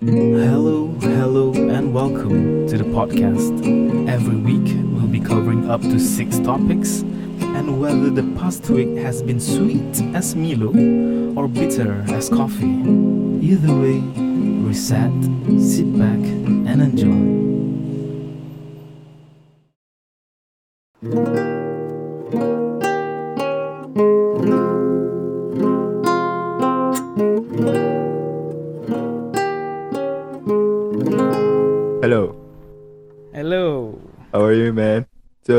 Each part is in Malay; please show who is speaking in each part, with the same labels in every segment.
Speaker 1: Hello, hello, and welcome to the podcast. Every week, we'll be covering up to six topics, and whether the past week has been sweet as Milo or bitter as coffee, either way, reset, sit back, and enjoy.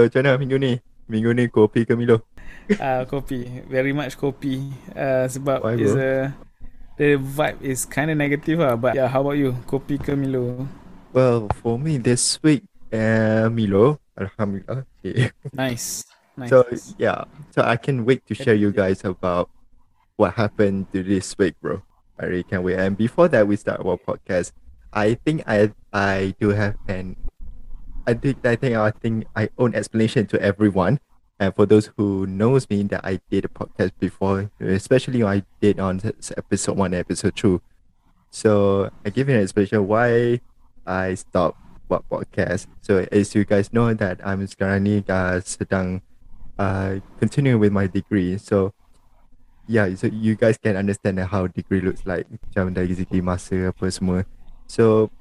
Speaker 2: Macam mana minggu ni? Minggu ni kopi ke Milo?
Speaker 1: uh, kopi, very much kopi. Uh, sebab
Speaker 2: Why,
Speaker 1: is a the vibe is kind of negative ah. But yeah, how about you? Kopi ke Milo?
Speaker 2: Well, for me this week, uh, Milo. Alhamdulillah. Okay.
Speaker 1: Nice, nice.
Speaker 2: So, yeah. So, I can wait to share you guys about what happened to this week, bro. I really can't wait. And before that, we start our podcast. I think I I do have an I think I think I think I own explanation to everyone. And for those who knows me that I did a podcast before, especially I did on episode one, episode two. So I give you an explanation why I stopped buat podcast. So as you guys know that I'm ni uh, sedang uh, continue with my degree. So yeah, so you guys can understand how degree looks like. So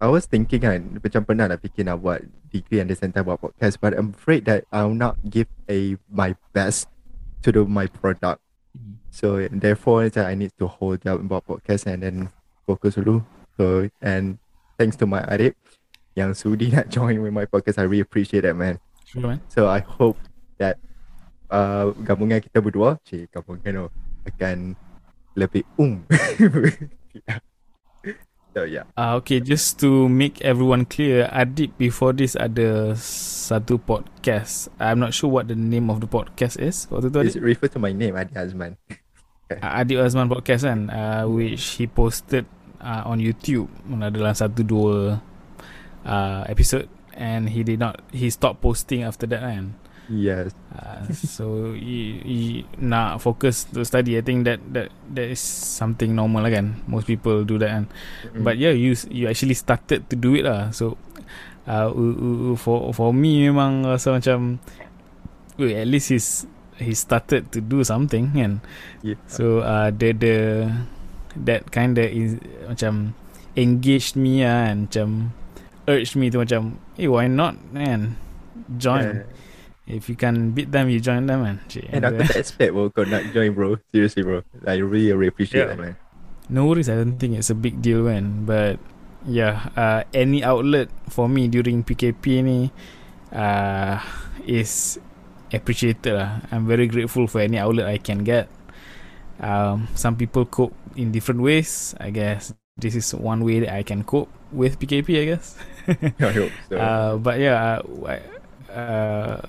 Speaker 2: I was thinking kan macam pernah nak fikir nak buat degree and the same time buat podcast but I'm afraid that I'll not give a my best to do my product. So therefore macam I need to hold up buat podcast and then focus dulu. So and thanks to my adik yang sudi nak join with my podcast. I really appreciate that man.
Speaker 1: Sure, man.
Speaker 2: So I hope that uh, gabungan kita berdua, cik gabungan tu akan lebih um. So yeah.
Speaker 1: Ah, okay, just to make everyone clear, Adib before this ada satu podcast. I'm not sure what the name of the podcast is. Waktu tu
Speaker 2: It's
Speaker 1: Adib,
Speaker 2: refer to my name Adi Azman.
Speaker 1: Ah, Adib Azman podcast kan, uh, which he posted uh, on YouTube dalam satu dua uh, episode and he did not he stopped posting after that kan.
Speaker 2: Yes.
Speaker 1: Uh, so he, he nak fokus to study. I think that that that is something normal lah kan. Most people do that kan.
Speaker 2: Mm.
Speaker 1: But yeah, you you actually started to do it lah. So uh, u- u- u- for for me memang rasa macam, wait, at least he's he started to do something kan.
Speaker 2: yeah.
Speaker 1: So uh, the the that kind of is macam engaged me lah and macam urged me to macam, hey why not man, join.
Speaker 2: Yeah.
Speaker 1: If you can beat them, you join them man. Cik,
Speaker 2: And aku tak expect bro kau nak join bro. Seriously bro. I really, really appreciate
Speaker 1: Yeah.
Speaker 2: that man.
Speaker 1: No worries, I don't think it's a big deal man. But yeah, uh, any outlet for me during PKP ni uh, is appreciated lah. I'm very grateful for any outlet I can get. Um, some people cope in different ways. I guess this is one way that I can cope with PKP. I guess.
Speaker 2: I hope so.
Speaker 1: Uh, but yeah, uh, wh- uh,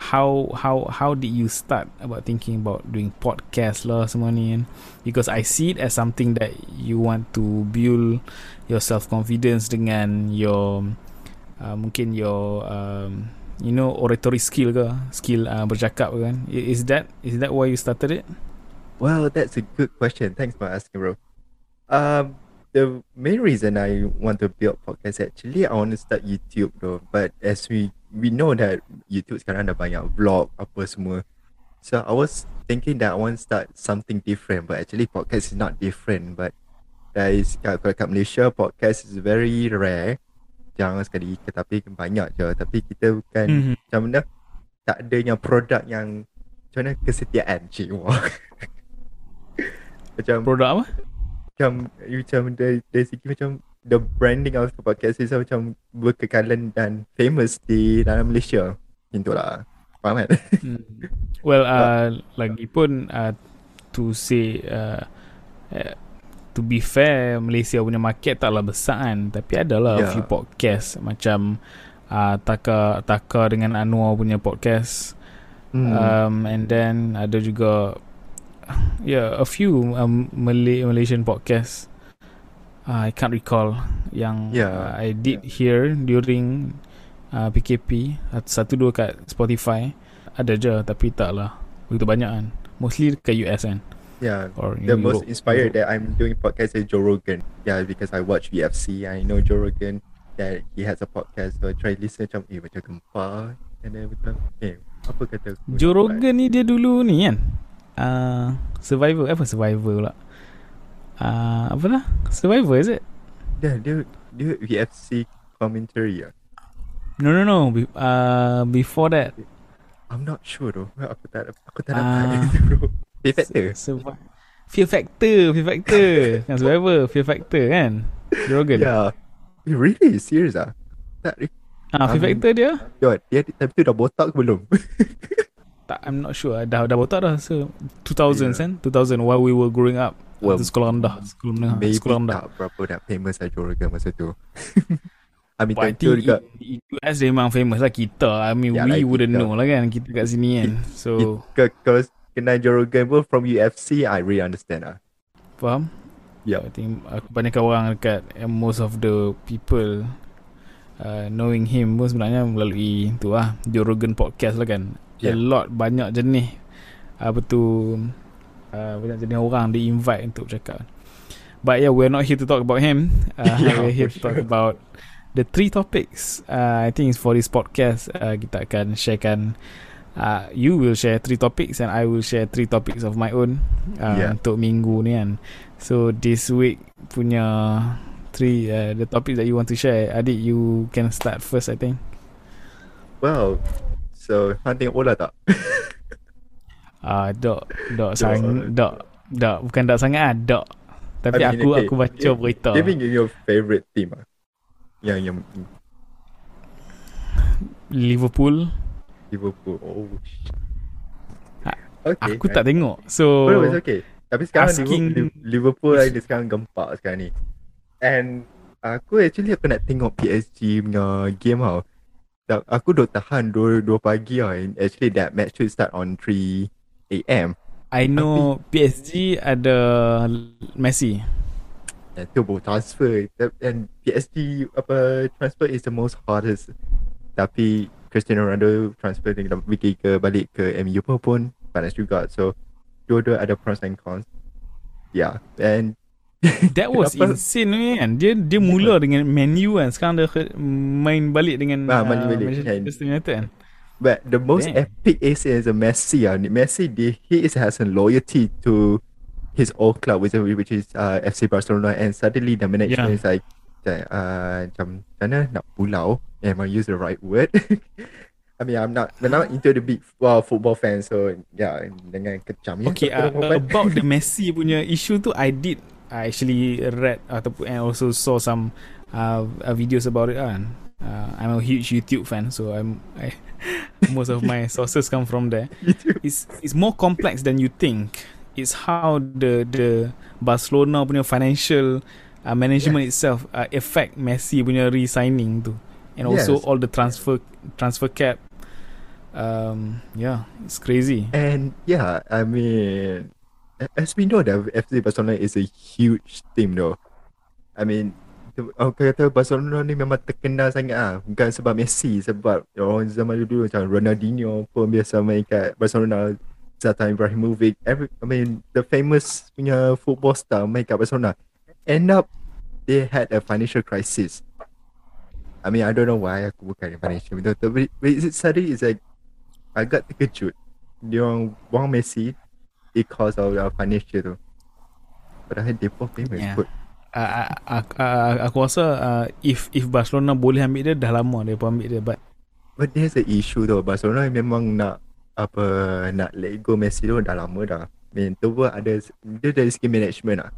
Speaker 1: how how how did you start about thinking about doing podcast lah semua ni kan? Because I see it as something that you want to build your self confidence dengan your uh, mungkin your um, you know oratory skill ke skill uh, bercakap kan is that is that why you started it
Speaker 2: Well, that's a good question. Thanks for asking, bro. Um, the main reason I want to build podcast actually I want to start YouTube though. But as we we know that YouTube sekarang dah banyak vlog apa semua. So I was thinking that I want to start something different. But actually podcast is not different. But is kalau kat Malaysia podcast is very rare. Jarang sekali tetapi banyak je. Tapi kita bukan
Speaker 1: Mhm.
Speaker 2: macam mana tak ada yang produk yang macam mana kesetiaan cik wah. macam
Speaker 1: produk apa
Speaker 2: macam macam dari, dari segi macam the branding of podcast is macam berkekalan dan famous di dalam Malaysia. Macam lah. Faham kan?
Speaker 1: Hmm. Well, uh, lagipun uh, to say uh, uh, to be fair, Malaysia punya market taklah besar kan, tapi adalah Yeah. few podcast macam uh, Taka Taka dengan Anwar punya podcast.
Speaker 2: Hmm.
Speaker 1: Um, and then ada juga yeah, a few um, Malay Malaysian podcast. Uh, I can't recall yang
Speaker 2: Yeah.
Speaker 1: uh, I did hear during uh, PKP satu dua kat Spotify ada je tapi tak lah begitu banyak kan mostly kat US kan
Speaker 2: Yeah.
Speaker 1: or
Speaker 2: The most
Speaker 1: Europe.
Speaker 2: inspired that I'm doing podcast is Joe Rogan. Yeah, because I watch VFC. I know Joe Rogan that he has a podcast. So I try listen macam eh macam gempar. And then macam eh apa kata aku
Speaker 1: Joe? Rogan ni dia dulu ni kan uh, Survivor Apa Survivor pula uh, Apa lah Survivor is it
Speaker 2: Dia dia dia VFC commentary ya.
Speaker 1: No no no Be- uh, Before that
Speaker 2: I'm not sure though. Aku tak aku tak
Speaker 1: Ah.
Speaker 2: dapat itu bro. Fear factor.
Speaker 1: Fear Factor Fear Factor Kan Survivor Fear Factor kan Joe Rogan
Speaker 2: Yeah. Eh, Really? Serious ah? Tak
Speaker 1: ah, Fear
Speaker 2: Um,
Speaker 1: Factor dia
Speaker 2: Yod, dia time tu dah botak ke belum?
Speaker 1: tak, I'm not sure Dah dah botak dah So 2000s kan 2000 While we were growing up
Speaker 2: Well,
Speaker 1: Waktu sekolah rendah Sekolah menengah
Speaker 2: Maybe
Speaker 1: Sekolah rendah
Speaker 2: tak berapa dah famous lah Joe masa tu. I mean,
Speaker 1: But I
Speaker 2: juga.
Speaker 1: in, in US dia memang famous lah kita I mean
Speaker 2: Ya
Speaker 1: we
Speaker 2: lah,
Speaker 1: wouldn't
Speaker 2: kita.
Speaker 1: know lah kan Kita kat sini kan So
Speaker 2: kalau kenal Joe pun from UFC, I really understand lah.
Speaker 1: Faham?
Speaker 2: Yup.
Speaker 1: I think uh, kebanyakan orang dekat and most of the people uh, knowing him pun sebenarnya melalui tu lah Joe Rogan podcast lah kan. A
Speaker 2: Yeah.
Speaker 1: lot banyak jenis apa tu uh, banyak jenis orang di invite untuk cakap. But yeah, we're not here to talk about him. Uh,
Speaker 2: Yeah,
Speaker 1: we're here to
Speaker 2: for
Speaker 1: talk
Speaker 2: sure.
Speaker 1: about the three topics. Uh, I think for this podcast uh, kita akan sharekan uh, you will share three topics and I will share three topics of my own uh,
Speaker 2: Yeah.
Speaker 1: untuk minggu ni kan. So this week punya three uh, the topics that you want to share. Adik you can start first I think.
Speaker 2: Well, so hang tengok bola tak?
Speaker 1: Ah uh, dok dok sang dok dok bukan dok sangat ah dok. Tapi
Speaker 2: I mean,
Speaker 1: aku
Speaker 2: okay.
Speaker 1: aku baca berita.
Speaker 2: Give me your favorite team ah. Yang yang
Speaker 1: Liverpool.
Speaker 2: Liverpool. Oh.
Speaker 1: Ah,
Speaker 2: Okay.
Speaker 1: Aku tak tengok. So
Speaker 2: Oh, it's okay. Tapi sekarang
Speaker 1: asking-
Speaker 2: Liverpool, Liverpool ada sekarang gempak sekarang ni. And aku actually aku nak tengok PSG punya game tau. Tak, aku dah tahan 2, 2 pagi. And actually that match should start on 3 AM.
Speaker 1: I know PSG ada Messi.
Speaker 2: And tu baru transfer. And PSG apa transfer is the most hardest. Tapi Cristiano Ronaldo transfer dengan pergi ke balik ke MU pun pun panas juga. So dua-dua ada pros and cons. Yeah. And
Speaker 1: That was insane ni kan. Dia dia mula dengan Man U kan. Sekarang dia main balik dengan
Speaker 2: Ah,
Speaker 1: uh,
Speaker 2: main balik.
Speaker 1: Manchester United kan.
Speaker 2: But the most
Speaker 1: Damn.
Speaker 2: epic is is a Messi. Uh, Messi, the, he is has a loyalty to his old club, which is, which is uh, FC Barcelona, and suddenly the management
Speaker 1: Yeah.
Speaker 2: is like, uh, macam mana nak pulau? Am I use the right word? I mean, I'm not, I'm not into the big uh, football fan, so yeah, dengan kecam.
Speaker 1: Okay, uh,
Speaker 2: korang-
Speaker 1: about the Messi punya issue tu, I did I actually read ataupun and also saw some uh, uh, videos about it kan. Uh, I'm a huge YouTube fan, so I'm I, most of my sources come from there. It's it's more complex than you think. It's how the the Barcelona punya financial uh, management itself uh, affect Messi punya re-signing tu, and also
Speaker 2: Yes.
Speaker 1: all the transfer transfer cap. Um, yeah, it's crazy.
Speaker 2: And yeah, I mean, as we know that FC Barcelona is a huge team though. I mean, aku kata Barcelona ni memang terkenal sangat ah. Bukan sebab Messi, sebab orang zaman dulu macam Ronaldinho pun biasa main kat Barcelona. Zlatan Ibrahimovic, every, I mean, the famous punya football star main kat Barcelona. End up, they had a financial crisis. I mean, I don't know why aku bukan financial tapi but it's suddenly it's like agak terkejut dia orang buang Messi because of the financial tu. Padahal dia pun famous
Speaker 1: Yeah.
Speaker 2: kot.
Speaker 1: uh, uh, uh, aku rasa uh, if if Barcelona boleh ambil dia dah lama dia pun ambil dia but
Speaker 2: But there's a issue though. Barcelona memang nak apa nak let go Messi tu dah lama dah. I mean, tu pun ada dia dari segi management lah.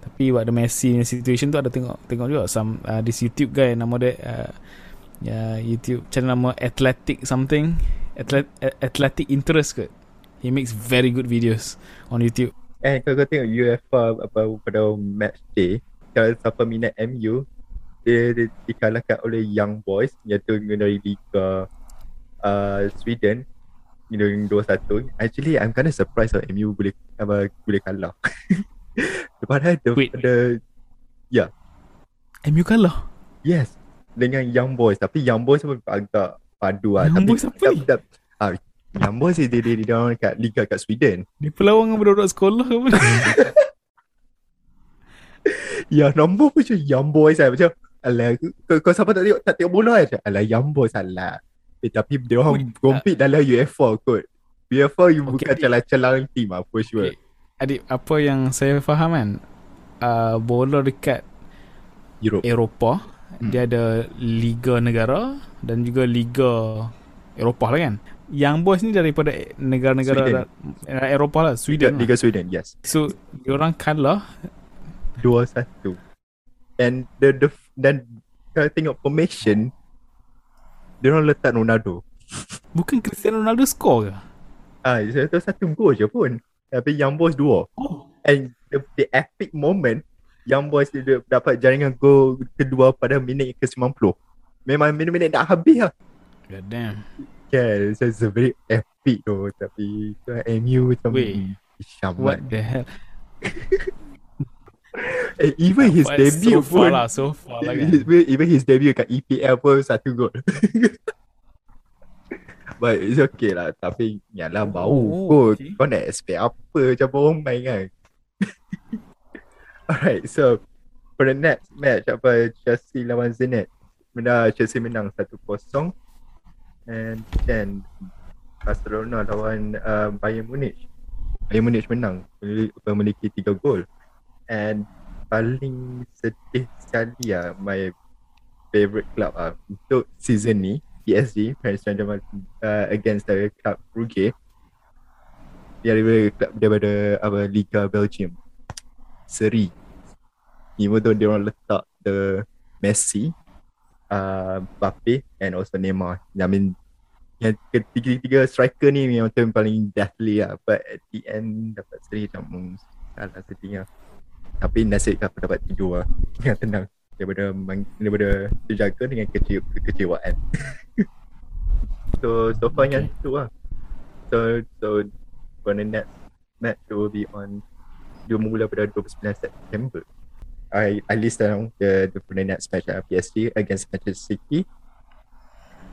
Speaker 1: tapi buat the Messi punya situation tu ada tengok tengok juga some uh, this YouTube guy nama dia uh, ya YouTube channel nama Athletic something Athlet, Athletic Interest ke he makes very good videos on YouTube
Speaker 2: And kalau kau tengok UEFA apa pada match day, kalau siapa minat MU, dia, dia dikalahkan oleh Young Boys iaitu dari Liga uh, Sweden dengan 2-1. Actually, I'm kind of surprised that MU boleh apa, boleh kalah. Padahal the,
Speaker 1: Wait.
Speaker 2: the
Speaker 1: MU kalah
Speaker 2: yes dengan Young Boys tapi Young Boys pun agak padu lah.
Speaker 1: Young
Speaker 2: tapi,
Speaker 1: Boys apa ni?
Speaker 2: tapi, ah, Young Boys dia, dia, dia, dia orang kat Liga kat Sweden.
Speaker 1: Dia pelawang dengan budak-budak sekolah ke apa?
Speaker 2: Ya nombor pun macam Young Boys lah Macam Alah kau, kau siapa tak tengok Tak tengok bola kan Alah Young Boys alah eh, Tapi dia orang compete dalam UEFA kot UEFA you
Speaker 1: Okay,
Speaker 2: bukan calang-calang team lah For sure
Speaker 1: Okay. Adik, apa yang saya faham kan uh, Bola dekat
Speaker 2: Europe
Speaker 1: Eropah
Speaker 2: Hmm.
Speaker 1: Dia ada Liga Negara Dan juga Liga Eropah lah kan? Yang boys ni daripada negara-negara
Speaker 2: Sweden.
Speaker 1: eh, Eropah lah
Speaker 2: Liga,
Speaker 1: Sweden lah.
Speaker 2: Liga Sweden yes.
Speaker 1: So Diorang kalah
Speaker 2: 2-1 And the, the Dan Kalau tengok formation Dia orang letak Ronaldo.
Speaker 1: Bukan Cristiano Ronaldo score ke?
Speaker 2: Ah, saya tahu satu gol je pun. Tapi Young Boys dua.
Speaker 1: Oh.
Speaker 2: And the, the epic moment Young Boys dia, dia dapat jaringan gol kedua pada minit ke-90 Memang minit-minit dah habis lah
Speaker 1: God damn
Speaker 2: Yeah, it's, a very epic tu Tapi tu MU macam
Speaker 1: Weh,
Speaker 2: Syamat
Speaker 1: What the hell?
Speaker 2: Eh, Even his
Speaker 1: But
Speaker 2: debut
Speaker 1: So far
Speaker 2: pun
Speaker 1: lah So far lah kan?
Speaker 2: even, his debut kat EPL pun satu gol. But it's okay lah Tapi Yalah bau
Speaker 1: Oh,
Speaker 2: kot.
Speaker 1: Okay.
Speaker 2: Kau nak expect apa Macam orang main kan? Alright so For the next match Apa Chelsea lawan Zenit? Menang Chelsea menang 1-0 And then Barcelona lawan uh, Bayern Munich. Bayern Munich menang. Memiliki- Memiliki 3 gol. And Paling sedih sekali lah My Favorite club lah. Untuk season ni PSG Paris Saint-Germain uh, Against the club Brugge Dia daripada club daripada apa Liga Belgium. Seri. Even though dia orang letak the Messi uh, Mbappe and also Neymar. I mean yang ketiga-tiga striker ni memang yang paling deathly lah. But at the end dapat seri macam hmm, salah lah tapi nasib dapat dapat tidur lah. Dengan tenang. Daripada daripada terjaga dengan kecil kekecewaan. So so far
Speaker 1: Okay.
Speaker 2: yang tu lah. So so for the next match will be on dia mula pada 29 September. I I list down the the for the next match uh, PSG against Manchester City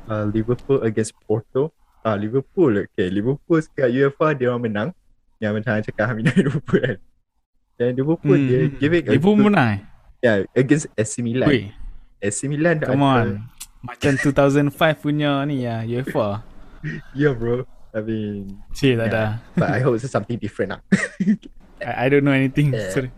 Speaker 2: uh, Liverpool against Porto. Ah Liverpool okay. Liverpool kat UEFA dia orang menang. Yang menang cakap Hamida Liverpool kan. Dan Liverpool
Speaker 1: Hmm,
Speaker 2: dia
Speaker 1: hmm.
Speaker 2: give it
Speaker 1: Liverpool menang
Speaker 2: yeah against AC Milan.
Speaker 1: Weh.
Speaker 2: AC Milan
Speaker 1: Come
Speaker 2: ada-
Speaker 1: on. Macam 2005 punya ni ya UEFA.
Speaker 2: Yeah bro. I mean
Speaker 1: Cik tak ada.
Speaker 2: But I hope it's something different lah.
Speaker 1: I, I don't know anything
Speaker 2: Yeah.
Speaker 1: Sorry.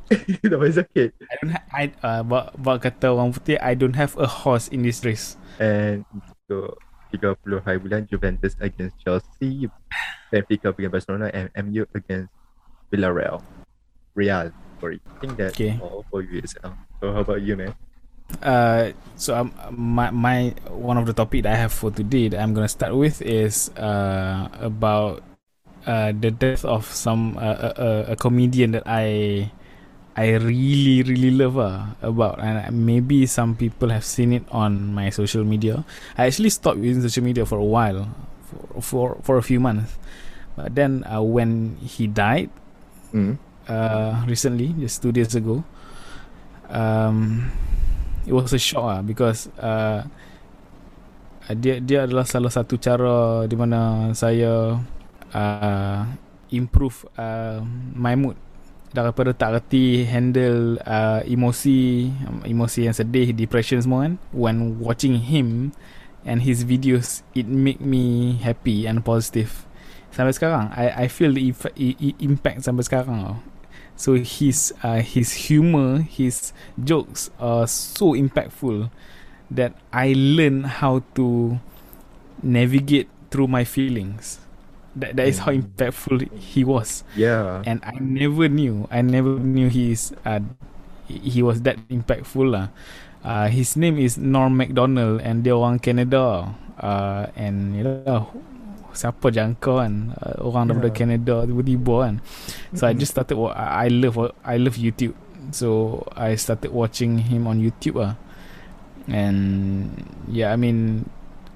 Speaker 2: No it's okay.
Speaker 1: I don't ha- I uh, buat, buat kata orang putih I don't have a horse in this race.
Speaker 2: And so 30 hari bulan Juventus against Chelsea. Benfica against Barcelona and MU against Villarreal. Real sorry. I think that's
Speaker 1: Okay.
Speaker 2: all for you itself so how about you man?
Speaker 1: Uh, so um, my my one of the topic that I have for today that I'm gonna start with is uh, about uh, the death of some uh, a, a, a comedian that I I really really love uh, about and maybe some people have seen it on my social media. I actually stopped using social media for a while for for, for a few months. But then uh, when he died
Speaker 2: mm.
Speaker 1: uh, recently, just two days ago. Um, it was a shock ah because uh, dia dia adalah salah satu cara di mana saya uh, improve uh, my mood daripada tak reti handle uh, emosi emosi yang sedih depression semua kan when watching him and his videos it make me happy and positive sampai sekarang I I feel the eff- impact sampai sekarang tau. So his uh, his humor, his jokes are so impactful that I learn how to navigate through my feelings. That that is how
Speaker 2: Mm.
Speaker 1: impactful he was,
Speaker 2: yeah
Speaker 1: and I never knew. I never knew he's uh, he was that impactful lah. Uh, his name is Norm Macdonald and dia orang Canada. Uh, and you know siapa jangka kan uh, orang daripada
Speaker 2: Yeah.
Speaker 1: Canada tiba-tiba kan. So I
Speaker 2: Mm.
Speaker 1: just started. I I love. I love YouTube. So I started watching him on YouTube. Ah, and yeah, I mean,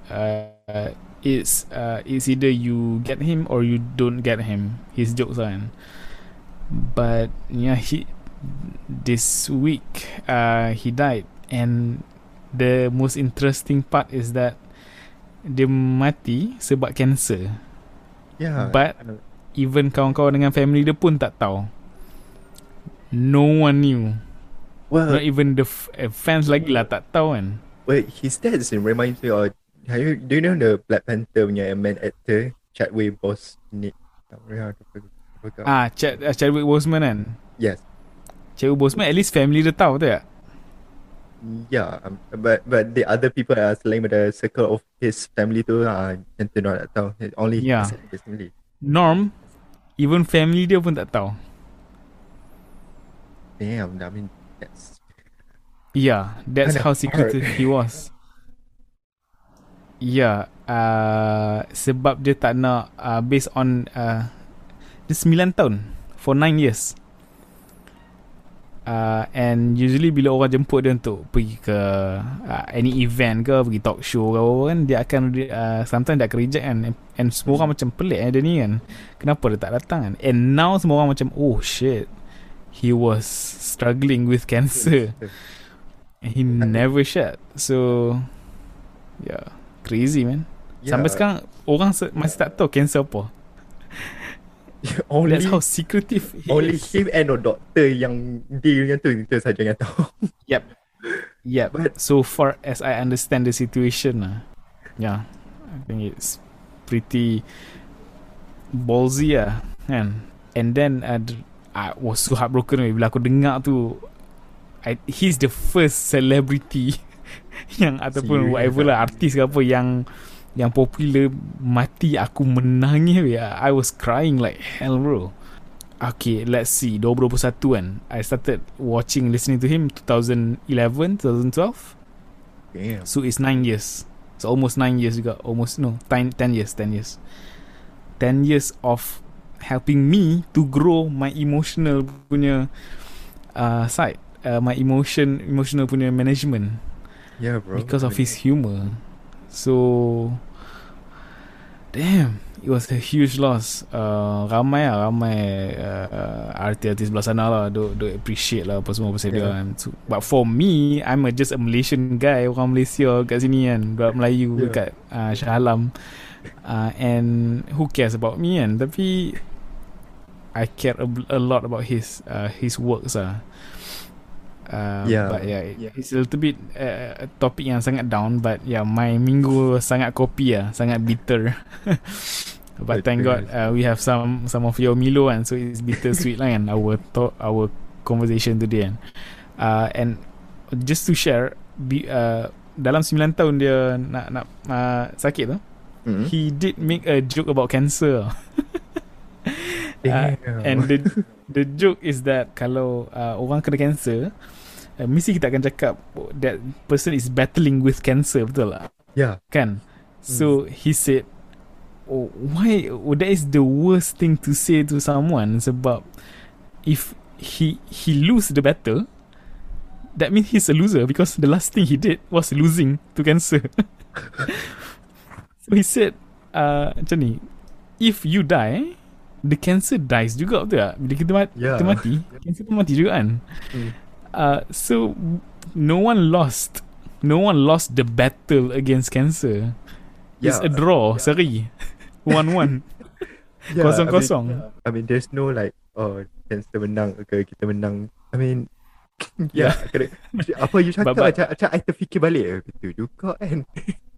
Speaker 1: uh, it's uh, it's either you get him or you don't get him. His jokes kan. But yeah, he this week uh, he died, and the most interesting part is that dia mati sebab cancer.
Speaker 2: Yeah.
Speaker 1: But even kawan-kawan dengan family dia pun tak tahu. No one knew.
Speaker 2: well,
Speaker 1: Not even the f- eh, fans lagi lah tak tahu kan.
Speaker 2: wait, his dad reminds me of. Have you, do you know the Black Panther punya main actor Chadwick Boseman? Tak forgot.
Speaker 1: Ah, Chad, uh, Chadwick Boseman kan.
Speaker 2: Yes.
Speaker 1: Chadwick Boseman at least family dia tahu tak?
Speaker 2: Yeah, um, but but the other people are selain the circle of his family tu ah yang tu nak tahu. Only
Speaker 1: Yeah.
Speaker 2: his, family.
Speaker 1: Norm, even family dia pun tak tahu.
Speaker 2: Damn, I mean that's
Speaker 1: Yeah, that's how secretive he was. Yeah, uh, sebab dia tak nak uh, based on uh, dia 9 tahun for 9 years. Uh, and usually bila orang jemput dia untuk pergi ke uh, any event ke pergi talk show ke apa kan dia akan uh, sometimes dia akan reject kan and, and semua orang macam pelik eh dia ni kan. Kenapa dia tak datang kan? And now semua orang macam oh shit. He was struggling with cancer. And he never shared. So yeah, crazy man.
Speaker 2: Yeah,
Speaker 1: Sampai sekarang orang se- masih tak tahu cancer apa.
Speaker 2: only
Speaker 1: That's how secretive he
Speaker 2: only
Speaker 1: is.
Speaker 2: him and a doctor yang deal yang tu itu saja yang tahu.
Speaker 1: Yep. Yep.
Speaker 2: But-
Speaker 1: so far as I understand the situation lah. Yeah. I think it's pretty ballsy lah kan. And then uh, I was so heartbroken bila aku dengar tu I, he's the first celebrity yang ataupun
Speaker 2: Serious
Speaker 1: whatever lah artis ke apa yang yang popular mati aku menangis weh. I was crying like hell bro. Okay, let's see. 2021 kan. I started watching, listening to him 2011, 2012.
Speaker 2: Damn.
Speaker 1: So it's 9 years. So almost 9 years juga. Almost, no, 10, 10 years, 10 years. 10 years of helping me to grow my emotional punya uh, side. Uh, my emotion, emotional punya management
Speaker 2: Yeah, bro.
Speaker 1: because of his humor. So, damn, it was a huge loss. Uh, ramai lah, ramai uh, uh, artis-artis belah sana lah, do, do appreciate lah apa semua pasal dia
Speaker 2: Yeah.
Speaker 1: kan. So, but for me, I'm a, just a Malaysian guy, orang Malaysia kat sini kan, buat Melayu
Speaker 2: Yeah.
Speaker 1: dekat uh, Shah Alam. Uh, and who cares about me kan? Tapi I care a, a lot about his uh, his works. Uh,
Speaker 2: Yeah.
Speaker 1: But yeah, it-
Speaker 2: Yeah.
Speaker 1: it's a little bit uh, topik yang sangat down. But yeah, my minggu sangat kopi lah, sangat bitter. but thank God uh, we have some some of your Milo and so it's bitter sweet lah kan our talk, our conversation today kan. Uh, and just to share, be, uh, dalam 9 tahun dia nak nak uh, sakit tu,
Speaker 2: Mm-hmm.
Speaker 1: he did make a joke about cancer.
Speaker 2: Damn.
Speaker 1: And the the joke is that kalau uh, orang kena cancer, uh, mesti kita akan cakap oh, that person is battling with cancer, betul tak?
Speaker 2: yeah.
Speaker 1: Kan? So he said, oh, why? Oh, that is the worst thing to say to someone sebab if he he lose the battle, that means he's a loser because the last thing he did was losing to cancer. so he said, uh, macam ni, if you die, the cancer dies juga betul tak? Bila kita, mat-
Speaker 2: Yeah.
Speaker 1: kita mati, cancer pun mati juga kan?
Speaker 2: Hmm.
Speaker 1: Uh, so no one lost, no one lost the battle against cancer. It's a draw, seri. One-one.
Speaker 2: Yeah,
Speaker 1: Kosong-kosong.
Speaker 2: I mean, I mean, there's no like, oh, cancer menang ke kita menang. I mean, yeah, kena, apa you cakap
Speaker 1: But- but-
Speaker 2: macam, macam I terfikir balik eh, betul juga kan.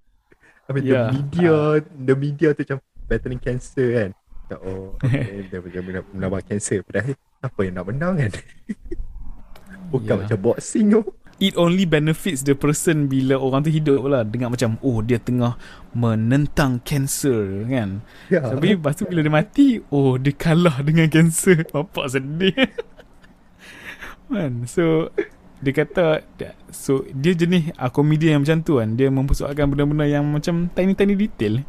Speaker 2: I mean,
Speaker 1: Yeah,
Speaker 2: the media, the media tu macam battling cancer kan. Macam, oh, okay, dia macam menang, menambah cancer. Padahal, apa yang nak menang kan? Bukan
Speaker 1: Yeah.
Speaker 2: macam boxing tu.
Speaker 1: It only benefits the person bila orang tu hidup lah. Dengar macam, oh dia tengah menentang cancer kan.
Speaker 2: Yeah.
Speaker 1: Tapi lepas tu bila dia mati, oh dia kalah dengan cancer. Bapak sedih. kan? So, dia kata, so dia jenis uh, komedian yang macam tu kan. Dia mempersoalkan benda-benda yang macam tiny-tiny detail.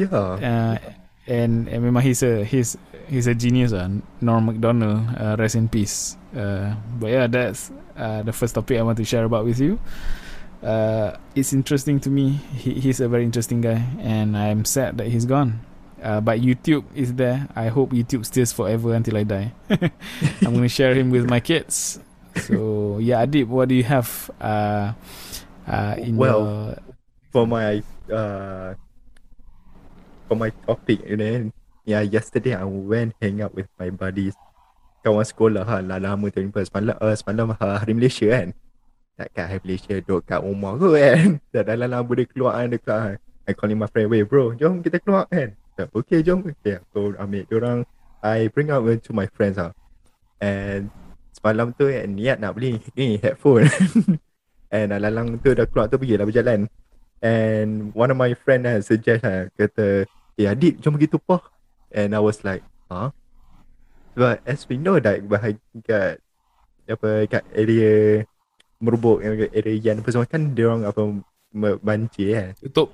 Speaker 2: Yeah.
Speaker 1: uh, and, and memang he's a he's he's a genius lah Norm Macdonald uh, rest in peace. Uh, but yeah that's uh, the first topic I want to share about with you. Uh, it's interesting to me. He, he's a very interesting guy and I'm sad that he's gone. Uh, but YouTube is there. I hope YouTube stays forever until I die. I'm gonna share him with my kids. So yeah Adib what do you have uh, uh, in
Speaker 2: Well,
Speaker 1: your
Speaker 2: for my uh for my topic you know yeah, yesterday I went hang out with my buddies. Kawan sekolah ha, lah lama tu jumpa semalam, uh, semalam uh, hari Malaysia kan. Tak kat hari Malaysia duduk kat rumah aku kan. Dah dalam lama dia keluar kan dekat. I calling my friend, wait bro, jom kita keluar kan. Okay, jom. Okay, aku ambil orang. I bring out to my friends ah. And semalam tu eh, niat nak beli ni headphone. And lalang tu dah keluar tu pergi lah berjalan. And one of my friend lah suggest lah, kata, eh adik jom pergi tupah. And I was like, huh? But as we know that bahagian kat, apa, kat area merubuk, area yang apa semua kan dia orang apa, banjir kan.
Speaker 1: Tutup.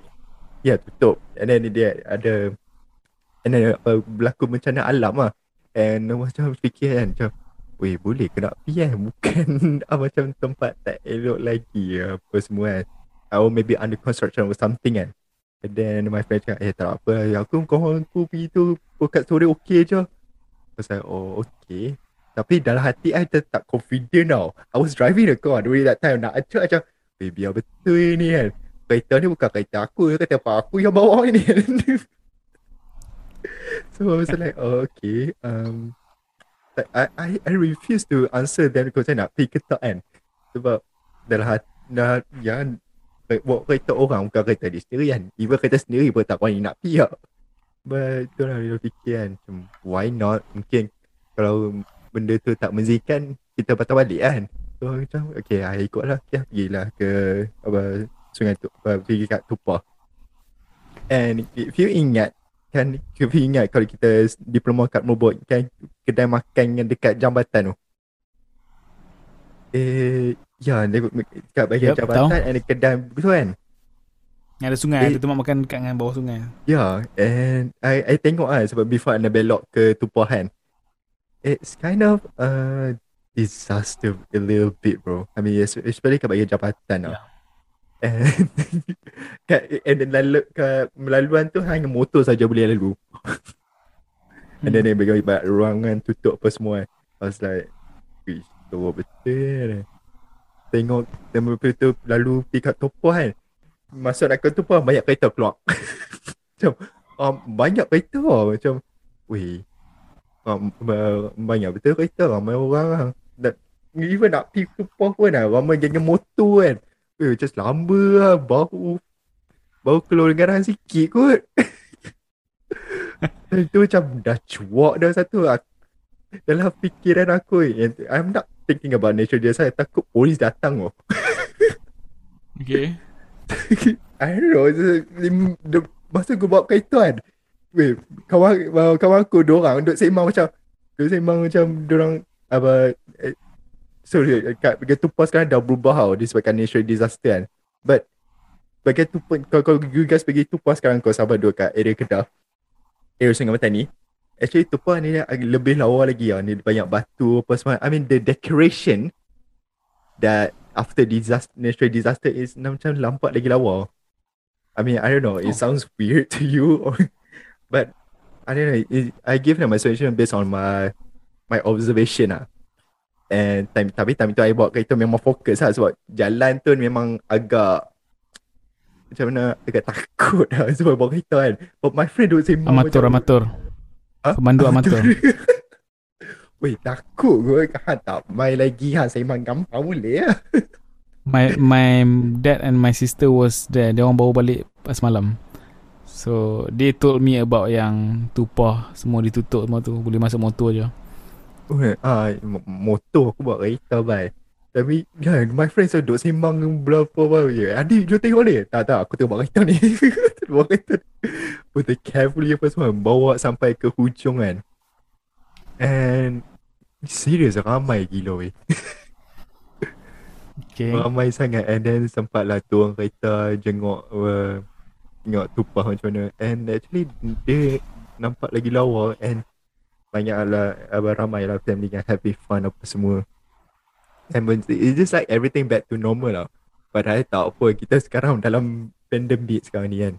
Speaker 2: Ya, yeah, tutup. And then dia ada, and then apa, berlaku bencana alam lah. And macam fikir kan, macam, Weh boleh ke nak pergi kan Bukan ah, macam tempat tak elok lagi Apa semua kan Or maybe under construction or something kan. And then my friend cakap Eh tak apa. Aku kawan aku pergi tu Kat sore okay je. I was oh okay Tapi dalam hati I tak confident tau. I was driving the car During that time. Nak acak macam Eh biar betul ni kan. Kereta ni bukan kereta aku Kereta apa aku yang bawa ni. So I was like oh, okay um, I, I, I refuse to answer them because saya nak pergi ketak kan. Sebab dalam hati dah ya bawa kereta orang bukan kereta dia sendiri kan. Even kereta sendiri pun tak nak pergi tak but tu lah dia fikir kan. Macam why not? Mungkin kalau benda tu tak menzikan kita patah balik kan. So macam okay I ikut lah. Okay, pergilah ke apa sungai tu apa, pergi kat Tupah. And if you ingat kan kita ingat kalau kita diploma kat Mobot kan kedai makan yang dekat jambatan tu. Eh ya dekat bahagian yep, jambatan tahu. ada kedai betul kan?
Speaker 1: Ada sungai, eh, ada tempat makan dekat dengan bawah sungai.
Speaker 2: Ya, yeah, and I I tengok ah sebab before anda belok ke Tupuhan. It's kind of a uh, disaster a little bit bro. I mean especially kat bahagian jambatan yeah. And, and then lalu ke melaluan tu hanya motor saja boleh lalu. and then hmm. dia bagi ruangan tutup apa semua. I was like, Wish, tu betul. Tengok tempat tu lalu pergi kat topo kan. Masuk nak ke topo banyak kereta keluar. macam, um, banyak kereta macam, weh. Um, banyak betul kereta ramai orang. Dan, even nak pergi topo pun lah, ramai geng motor kan. Eh, just lama lah. Bau. Bau keluar garam sikit kot. Itu macam dah cuak dah satu. Dalam fikiran aku. I'm not thinking about nature dia. Saya takut polis datang oh.
Speaker 1: okay.
Speaker 2: I don't know. The, masa aku bawa kaitan. Weh, kawan, kawan aku dua orang duduk seimbang macam. Duduk seimbang macam orang apa eh, So kat bagian tupas sekarang dah berubah tau disebabkan natural disaster kan. But bagian tupas kalau, kalau you guys pergi tupas sekarang kau sahabat duduk kat area Kedah. Area Sungai Matan Actually tupas ni lebih lawa lagi lah. Ni banyak batu apa semua. I mean the decoration that after disaster, natural disaster is macam lampak lagi lawa. I mean I don't know. It oh. sounds weird to you. Or, but I don't know. It, I give them my suggestion based on my my observation lah. And time, tapi time tu I bawa kereta memang fokus lah sebab jalan tu memang agak macam mana agak takut lah sebab bawa kereta kan. But my friend duduk sembang
Speaker 1: Amatur, macam, amatur. Ha? Pemandu amatur.
Speaker 2: Weh takut gue kan tak main lagi ha sembang gampang boleh lah.
Speaker 1: my my dad and my sister was there. Dia orang bawa balik pas malam. So they told me about yang tupah semua ditutup semua tu boleh masuk motor je.
Speaker 2: Ah, motor aku bawa kereta bai. Tapi kan my friends duduk sembang berapa apa je. Adik jom tengok ni. Tak tak aku tengok kereta ni. bawa kereta. Betul carefully apa semua bawa sampai ke hujung kan. And serius ramai gila weh. Okay. Ramai sangat and then sempat lah turun kereta jenguk uh, tengok tupah macam mana and actually dia nampak lagi lawa and banyak lah uh, ramai lah family yang happy fun apa semua and it's just like everything back to normal lah. Padahal tak apa kita sekarang dalam pandemic sekarang ni kan.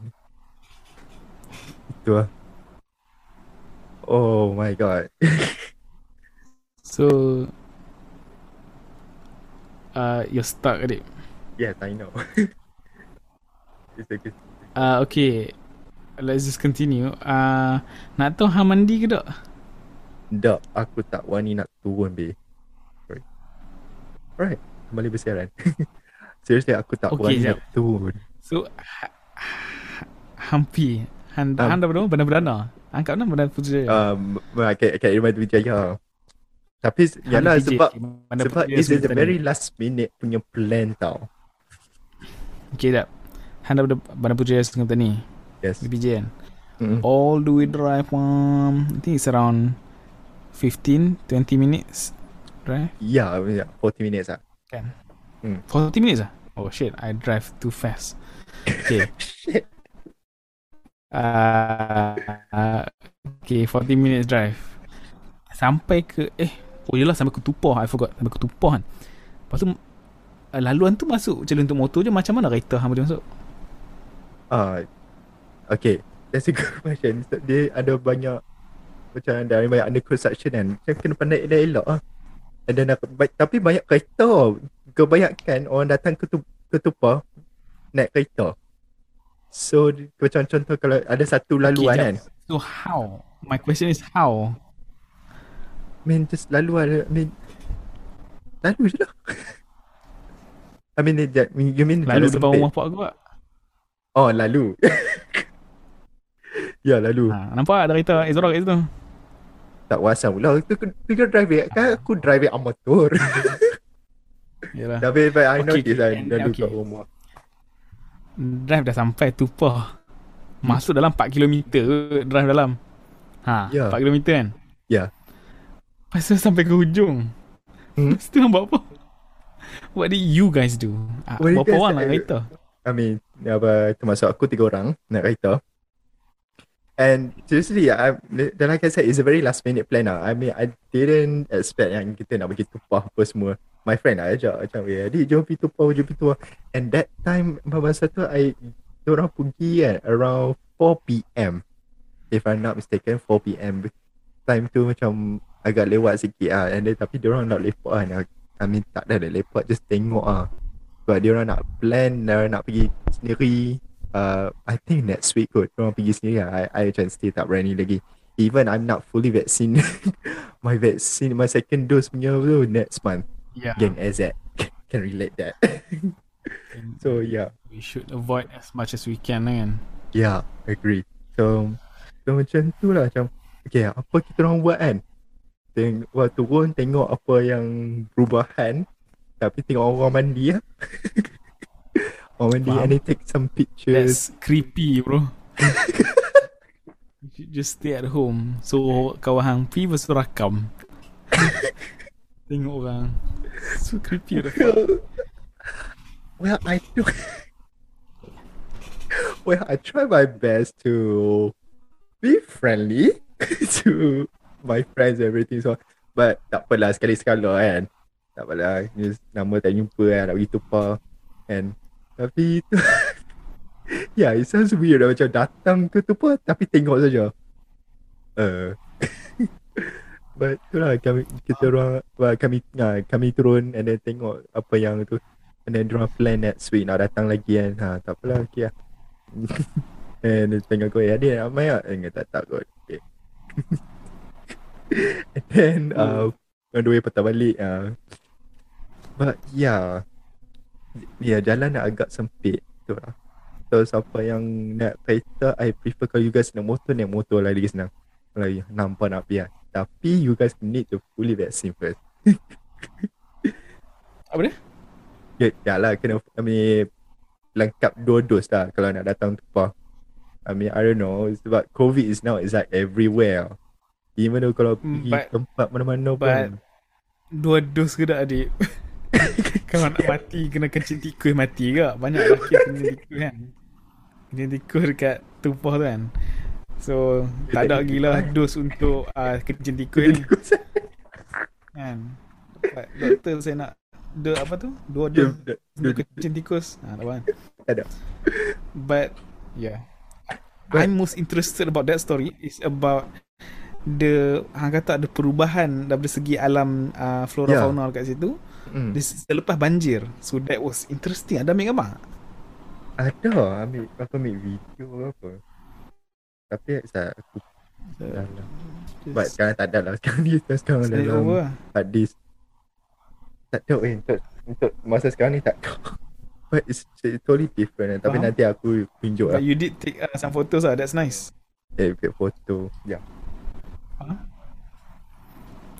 Speaker 2: Itu lah. Oh my god.
Speaker 1: So uh, you're stuck adik
Speaker 2: yes I know.
Speaker 1: Uh, okay. Let's just continue. Uh, nak tahu hang mandi ke tak?
Speaker 2: Tak, aku tak wani nak turun be. Right. Alright, kembali bersiaran. Seriously, aku tak
Speaker 1: Okay,
Speaker 2: nak turun.
Speaker 1: So, ha, ha, hampi. Han,
Speaker 2: Um,
Speaker 1: han dah berapa? Bandar Perdana? Han kat mana Bandar Putrajaya?
Speaker 2: Um, kat, kat Irman Wijaya. Tapi, yalah
Speaker 1: Han PJ,
Speaker 2: sebab
Speaker 1: Bandar
Speaker 2: sebab it's a
Speaker 1: Sultan
Speaker 2: very last minute punya plan tau.
Speaker 1: Okay, tak. Han dah Bandar- Bandar Putrajaya Sultan ni.
Speaker 2: Yes.
Speaker 1: BPJ kan?
Speaker 2: Mm.
Speaker 1: All the way drive um, I think it's around 15, 20 minutes drive.
Speaker 2: Yeah, yeah, 40 minutes lah.
Speaker 1: Kan?
Speaker 2: Hmm.
Speaker 1: 40 minutes ah? Oh shit, I drive too fast. Okay.
Speaker 2: Shit.
Speaker 1: uh, uh, okay, 40 minutes drive. Sampai ke eh oh yelah sampai ke Tupah, I forgot. Sampai ke Tupah kan. Lepas tu uh, laluan tu masuk je untuk motor je macam mana kereta hang boleh masuk?
Speaker 2: Ah, okay. That's a good question. Dia ada banyak macam ada banyak under construction kan. Macam kena pandai elok-elok lah. And then aku, tapi banyak kereta. Kebanyakan orang datang ke, tu, ke Tupah naik kereta. So macam contoh kalau ada satu laluan
Speaker 1: jap.
Speaker 2: kan.
Speaker 1: So how? My question is how?
Speaker 2: I mean just lalu ada. I mean lalu je lah. I mean that, you mean
Speaker 1: Lalu depan rumah pak aku tak?
Speaker 2: Oh lalu. ya lalu.
Speaker 1: Ha, nampak ada kereta Ezra kat situ.
Speaker 2: Tak wasam pula. Tu tu kau drive kan aku drive amatur.
Speaker 1: Yalah.
Speaker 2: Tapi but I know
Speaker 1: Okay,
Speaker 2: this I
Speaker 1: and-
Speaker 2: lalu
Speaker 1: okay.
Speaker 2: kat rumah.
Speaker 1: Drive dah sampai Tupah. Masuk dalam 4 km drive dalam. Ha,
Speaker 2: Ya.
Speaker 1: 4 km kan?
Speaker 2: Ya.
Speaker 1: Lepas tu sampai ke hujung.
Speaker 2: Hmm?
Speaker 1: Lepas tu buat apa? What did you guys do? Ah, berapa orang nak kereta?
Speaker 2: I mean apa termasuk aku tiga orang naik kereta. And seriously, I, then like I said, it's a very last minute plan lah. I mean, I didn't expect yang kita nak pergi tupah apa semua. My friend lah ajak macam, eh, adik jom pergi tupah, jom pergi tupah. And that time, masa tu, I, orang pergi kan, around 4pm. If I'm not mistaken, 4pm. Time tu macam agak lewat sikit lah. And then, tapi diorang nak lepak kan. I mean, tak ada lepak, just tengok lah. Sebab diorang nak plan, diorang nak pergi sendiri. Uh, I think next week kot, diorang pergi sendiri lah. I, I macam still tak berani lagi. Even I'm not fully vaccine. my vaccine, my second dose punya tu next month.
Speaker 1: Yeah.
Speaker 2: Gang AZ. Can relate that. so yeah.
Speaker 1: We should avoid as much as we can lah kan.
Speaker 2: Yeah, agree. So, so macam tu lah macam Okay, apa kita orang buat kan Teng Waktu turun tengok apa yang perubahan Tapi tengok orang mandi lah Orang mandi
Speaker 1: Faham.
Speaker 2: and they take some pictures
Speaker 1: That's creepy bro. you should just stay at home. So kawan hang pi lepas tu rakam. Tengok orang. So creepy the fuck.
Speaker 2: Well, I do Well, I try my best to be friendly to my friends and everything so but tak apalah sekali sekala kan. Tak apalah just nama tak jumpa kan nak pergi tupah and tapi tu Yeah, it sounds weird lah, macam datang ke tupah tapi tengok saja. Uh, but itulah kami kita orang well, kami uh, kami turun and then tengok apa yang tu and then diorang plan next week nak datang lagi kan. Ha, tak apalah okay lah. and then tengok aku, eh adik nak main tak? Eh, tak tak kot. Okay. and then, uh, on the way patah balik. Uh, but yeah. Yeah, jalan nak agak sempit. Tu lah. So, siapa yang nak kereta, I prefer kalau you guys nak motor, naik motor lah lagi senang. Kalau you nampak nak biar. Tapi, you guys need to fully vaccine first.
Speaker 1: Apa dia?
Speaker 2: Ya, ya lah kena I mean lengkap dua dos lah kalau nak datang Tupah. I mean I don't know sebab COVID is now is like everywhere. Even though kalau
Speaker 1: Hmm,
Speaker 2: pergi
Speaker 1: but-
Speaker 2: tempat mana-mana
Speaker 1: but-
Speaker 2: pun.
Speaker 1: Dua dos ke tak adik? Kalau nak mati kena kencing tikus mati ke? Banyak lelaki kencing tikus kan. Kencing tikus dekat tupah tu kan. So tak ada lagi lah dos untuk uh, kencing tikus ni kan. But doktor saya nak dua apa tu? Dua dos untuk kencing tikus. Ha, tak kan.
Speaker 2: Tak ada.
Speaker 1: But yeah.
Speaker 2: But-
Speaker 1: I'm most interested about that story is about the hang kata ada perubahan daripada segi alam uh, flora
Speaker 2: Yeah.
Speaker 1: fauna kat situ
Speaker 2: Hmm.
Speaker 1: This, selepas banjir So that was interesting Ada ambil gambar
Speaker 2: Ada ambil apa ambil video ke apa. Tapi saya aku
Speaker 1: So,
Speaker 2: dah lah.
Speaker 1: just
Speaker 2: But sekarang tak ada lah. Sekarang ni sekarang
Speaker 1: slide
Speaker 2: dalam
Speaker 1: over lah.
Speaker 2: disk. Tak tahu eh. Untuk, untuk masa sekarang ni tak tahu. But it's, it's totally different. eh. Tapi
Speaker 1: Faham.
Speaker 2: nanti aku tunjuk lah.
Speaker 1: But you did take uh, some photos lah. That's nice.
Speaker 2: Eh, take foto. Ya. Yeah.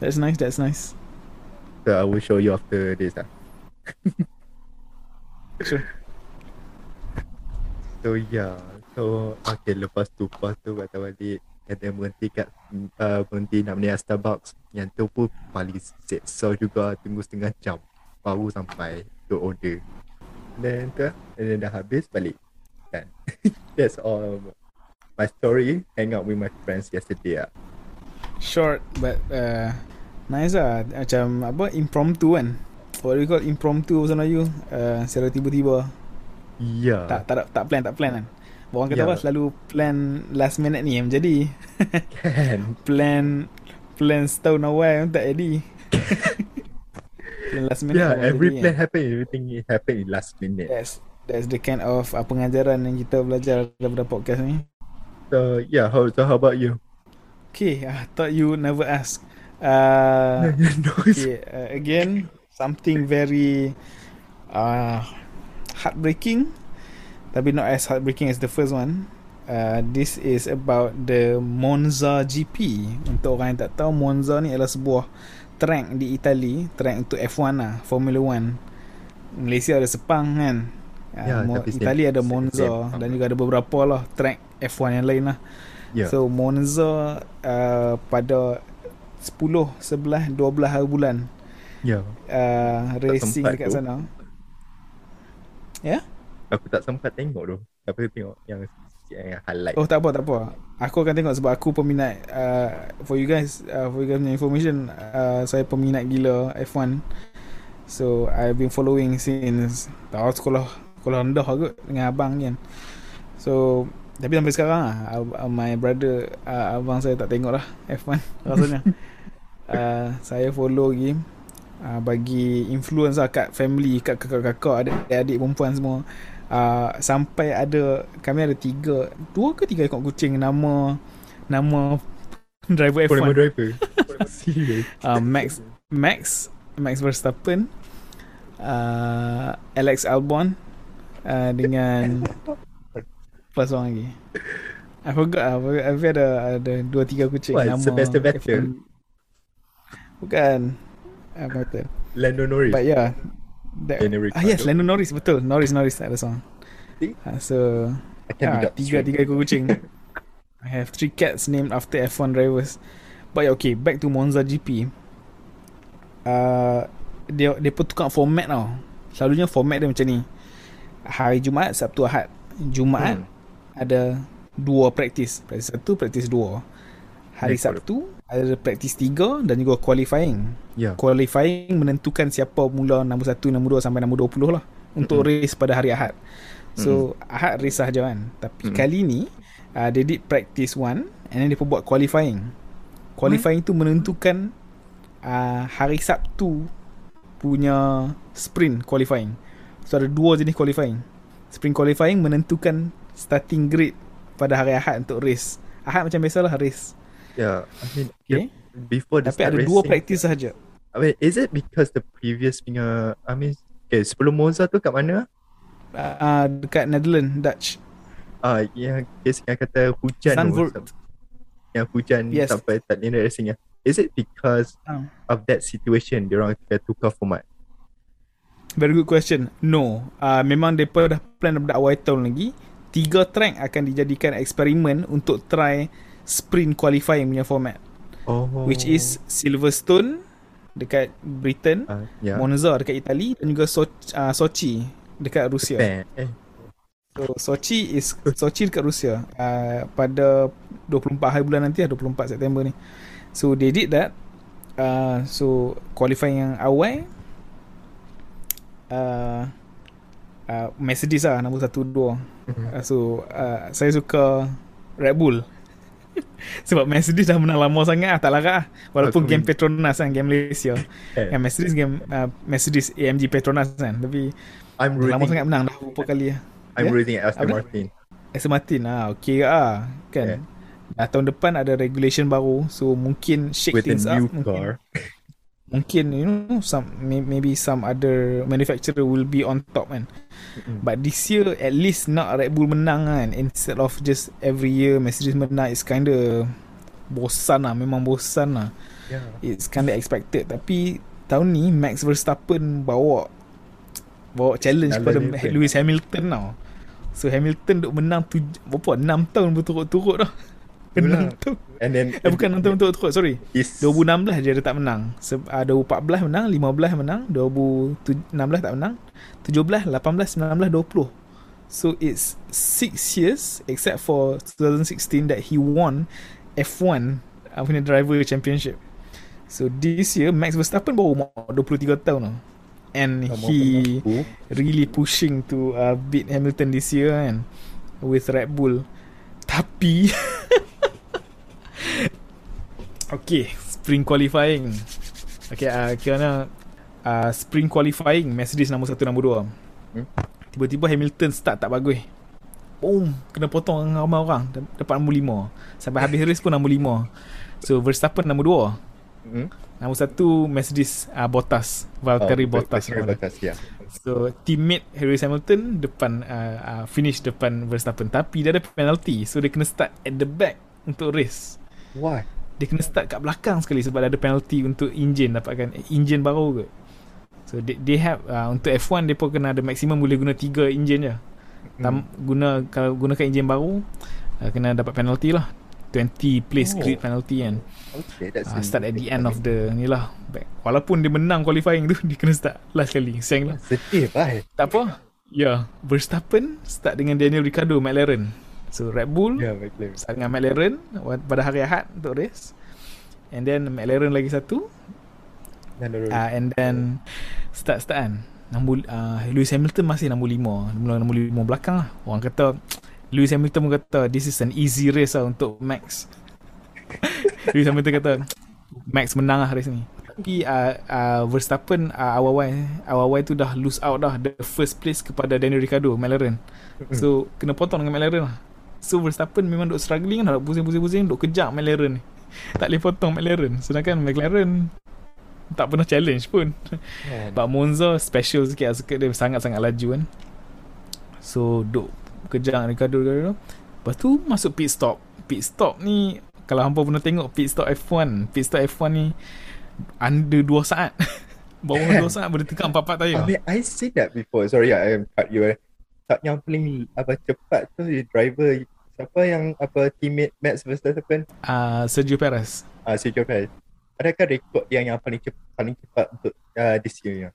Speaker 1: That's nice. That's nice.
Speaker 2: So I will show you after this lah.
Speaker 1: Sure.
Speaker 2: So yeah. So okay lepas tu lepas tu kata balik kata berhenti kat uh, berhenti nak beli Starbucks yang tu pun paling seksa juga tunggu setengah jam baru sampai to order. Then tu and then dah habis balik. Kan. That's all my story. Hang out with my friends yesterday lah.
Speaker 1: Short but uh, nice lah. Macam apa impromptu kan. What do you call impromptu bahasa Melayu? Uh, secara tiba-tiba.
Speaker 2: Yeah.
Speaker 1: Tak tak tak plan tak plan kan. Orang kata
Speaker 2: Ya.
Speaker 1: apa selalu plan last minute ni yang menjadi.
Speaker 2: Kan.
Speaker 1: plan plan setahun awal pun tak jadi. plan last minute
Speaker 2: Yeah,
Speaker 1: pun
Speaker 2: every
Speaker 1: jadi
Speaker 2: plan
Speaker 1: kan.
Speaker 2: happen, everything happen in last minute.
Speaker 1: That's that's the kind of uh, pengajaran yang kita belajar daripada podcast ni.
Speaker 2: So yeah, how so how about you?
Speaker 1: Okay, I thought you would never ask. Uh, okay, uh, again, something very uh, heartbreaking, tapi not as heartbreaking as the first one. Uh, this is about the Monza GP. Untuk orang yang tak tahu, Monza ni adalah sebuah track di Itali, track untuk F1 lah, Formula 1. Malaysia ada Sepang kan. Uh,
Speaker 2: Ya,
Speaker 1: Mo-
Speaker 2: tapi same-
Speaker 1: Itali ada
Speaker 2: same-
Speaker 1: Monza
Speaker 2: same.
Speaker 1: dan juga ada beberapa lah track F1 yang lain lah.
Speaker 2: yeah.
Speaker 1: So Monza uh, pada 10, 11, 12 hari bulan
Speaker 2: yeah.
Speaker 1: uh, racing dekat
Speaker 2: tu.
Speaker 1: sana.
Speaker 2: Aku tak sempat tengok tu. Tapi tengok yang yang highlight.
Speaker 1: Oh tak apa tak apa. Aku akan tengok sebab aku peminat uh, for you guys uh, for you guys punya information uh, saya peminat gila F1. So I've been following since tahun sekolah sekolah rendah kot dengan abang ni kan. So tapi sampai sekarang lah uh, my brother uh, abang saya tak tengok lah F1 rasanya. Uh, saya follow lagi uh, bagi influence lah kat family kat kakak-kakak adik-adik perempuan semua uh, sampai ada kami ada tiga dua ke tiga ekor kucing nama nama driver
Speaker 2: Oh, nama
Speaker 1: F1
Speaker 2: driver.
Speaker 1: Uh, Max Max Max Verstappen uh, Alex Albon uh, dengan apa seorang lagi I forgot lah. Tapi ada ada dua tiga kucing
Speaker 2: What,
Speaker 1: nama
Speaker 2: Sebastian Vettel?
Speaker 1: F1. bukan. Uh, Vettel
Speaker 2: Lando Norris.
Speaker 1: But yeah that, ah, Yes. Lando Norris. Betul. Norris Norris ada song. Uh, So yeah,
Speaker 2: be
Speaker 1: Tiga tiga ekor kucing I have three cats named after F1 drivers. But yeah, okay Back to Monza GP uh, Dia dia pun tukar format tau. Selalunya format dia macam ni. Hari Jumaat Sabtu Ahad. Jumaat
Speaker 2: Hmm.
Speaker 1: ada dua praktis Praktis satu Praktis dua. Hari Sabtu Ada praktis tiga Dan juga qualifying
Speaker 2: Yeah.
Speaker 1: qualifying menentukan siapa mula nombor 1, nombor 2 sampai nombor 20 lah untuk
Speaker 2: Mm-mm.
Speaker 1: race pada hari Ahad. So Ahad race sahaja kan. Tapi
Speaker 2: Mm-mm.
Speaker 1: kali ni uh, they did practice one and then dia pun buat qualifying. Qualifying tu menentukan uh, hari Sabtu punya sprint qualifying. So ada dua jenis qualifying. Sprint qualifying menentukan starting grid pada hari Ahad untuk race. Ahad macam biasalah race.
Speaker 2: Yeah. I mean,
Speaker 1: Okay.
Speaker 2: before the
Speaker 1: Tapi ada
Speaker 2: racing,
Speaker 1: dua practice sahaja.
Speaker 2: I mean, is it because the previous punya, I mean, okay, sebelum Monza tu kat mana?
Speaker 1: Uh, uh, dekat Netherlands, Dutch.
Speaker 2: Ah, yang kes yang kata hujan tu.
Speaker 1: Zandvoort.
Speaker 2: Yang hujan
Speaker 1: Yes.
Speaker 2: sampai tak nak racing Is it because
Speaker 1: Ah.
Speaker 2: of that situation dia orang tukar format?
Speaker 1: Very good question. No. Uh, memang mereka dah plan daripada awal tahun lagi. Tiga track akan dijadikan eksperimen untuk try sprint qualifying punya format.
Speaker 2: Oh.
Speaker 1: Which is Silverstone dekat Britain,
Speaker 2: uh, yeah.
Speaker 1: Monza dekat Itali dan juga so- uh, Sochi dekat Rusia.
Speaker 2: Japan. Eh,
Speaker 1: So Sochi is Sochi dekat Rusia uh, pada 24 hari bulan nanti lah 24 September ni. So they did that. Uh, so qualifying yang awal uh, uh, Mercedes lah nombor 1 2.
Speaker 2: mhm.
Speaker 1: Uh, so uh, saya suka Red Bull. Sebab Mercedes dah menang lama sangat lah, tak larat lah. Walaupun
Speaker 2: Aku
Speaker 1: game. Petronas kan, game Malaysia.
Speaker 2: Eh,
Speaker 1: Yang Mercedes game uh, Mercedes AMG Petronas kan. Tapi
Speaker 2: I'm
Speaker 1: dah lama
Speaker 2: rooting,
Speaker 1: sangat menang dah beberapa kali lah.
Speaker 2: I'm
Speaker 1: Yeah?
Speaker 2: rooting at Aston? Martin.
Speaker 1: Aston Martin ah okey ke ah kan
Speaker 2: Yeah.
Speaker 1: Dah tahun depan ada regulation baru, so mungkin shake
Speaker 2: With a
Speaker 1: things
Speaker 2: new
Speaker 1: up. Mungkin,
Speaker 2: car.
Speaker 1: mungkin you know some may- maybe some other manufacturer will be on top kan.
Speaker 2: Mm-mm.
Speaker 1: But this year at least nak Red Bull menang kan instead of just every year Mercedes menang it's kinda bosan lah memang bosan lah.
Speaker 2: Yeah.
Speaker 1: It's kinda expected tapi tahun ni Max Verstappen bawa bawa challenge kepada. Lewis Hamilton tau. So Hamilton duk menang tu berapa 6 tahun berturut-turut dah.
Speaker 2: Itulah.
Speaker 1: 6 tahun.
Speaker 2: And then
Speaker 1: Eh bukan 6 tahun berturut-turut sorry.
Speaker 2: is
Speaker 1: 2016 dia, dia tak menang. Se- uh, 2014 menang, 15 menang, 2016 tak menang, 17, 18, 19, 20. So it's 6 years except for 2016 that he won F1 uh, punya driver championship. So this year Max Verstappen baru umur 23 tahun tau. And
Speaker 2: Sama
Speaker 1: he really pushing to uh, beat Hamilton this year kan with Red Bull. Tapi Okay, spring qualifying. Okay, uh, kira uh, spring qualifying Mercedes nombor 1 nombor 2.
Speaker 2: Hmm.
Speaker 1: Tiba-tiba Hamilton start tak bagus. Boom, kena potong dengan ramai orang Dap- dapat nombor 5. Sampai habis race pun nombor 5. So Verstappen nombor 2.
Speaker 2: Hmm?
Speaker 1: Nombor 1 Mercedes uh, Bottas, Valtteri
Speaker 2: Oh,
Speaker 1: Bottas.
Speaker 2: Valtteri Bottas, ya.
Speaker 1: So teammate Lewis Hamilton depan uh, uh, finish depan Verstappen tapi dia ada penalty so dia kena start at the back untuk race.
Speaker 2: Why?
Speaker 1: Dia kena start kat belakang sekali sebab ada penalty untuk engine dapatkan engine baru ke. So they, they have uh, untuk F1 dia pun kena ada maksimum boleh guna 3 engine je. Tam,
Speaker 2: Hmm.
Speaker 1: guna kalau gunakan engine baru uh, kena dapat penalty lah. 20 place
Speaker 2: Oh.
Speaker 1: grid penalty kan.
Speaker 2: Okay, that's
Speaker 1: Uh, start at the end of the ni lah. Back. Walaupun dia menang qualifying tu dia kena start last kali. Siang lah.
Speaker 2: Sedih, bye.
Speaker 1: Tak apa. Ya, yeah. Verstappen start dengan Daniel Ricciardo McLaren. So Red Bull yeah.
Speaker 2: McLaren.
Speaker 1: start dengan McLaren pada hari Ahad untuk race. And then McLaren lagi satu. Uh, and then start-start kan. Nombor uh, Lewis Hamilton masih nombor 5. Mula nombor 5 belakang lah. Orang kata Lewis Hamilton pun kata this is an easy race lah untuk Max. Lewis Hamilton kata Max menang lah race ni. Tapi uh, uh, Verstappen uh, awal-awal awal-awal tu dah lose out dah the first place kepada Daniel Ricciardo McLaren. So kena potong dengan McLaren lah. So Verstappen memang duk struggling kan, pusing-pusing-pusing, duk kejar McLaren ni. Tak boleh potong McLaren. Sedangkan McLaren tak pernah challenge pun.
Speaker 2: Yeah.
Speaker 1: But Monza special sikit lah Sikit dia sangat-sangat laju kan So duk kejar Ricardo Ricardo Lepas tu masuk pit stop Pit stop ni Kalau hampa pernah tengok pit stop F1 Pit stop F1 ni Under 2 saat Bawah 2 saat boleh tekan 4-4 tayar
Speaker 2: I mean, I see that before. Sorry, I am cut you. eh. Tak yang paling apa cepat tu driver siapa yang apa teammate Max Verstappen
Speaker 1: uh, Sergio Perez
Speaker 2: ah uh, Sergio Perez. Adakah rekod dia yang paling cepat paling cepat untuk uh, this year?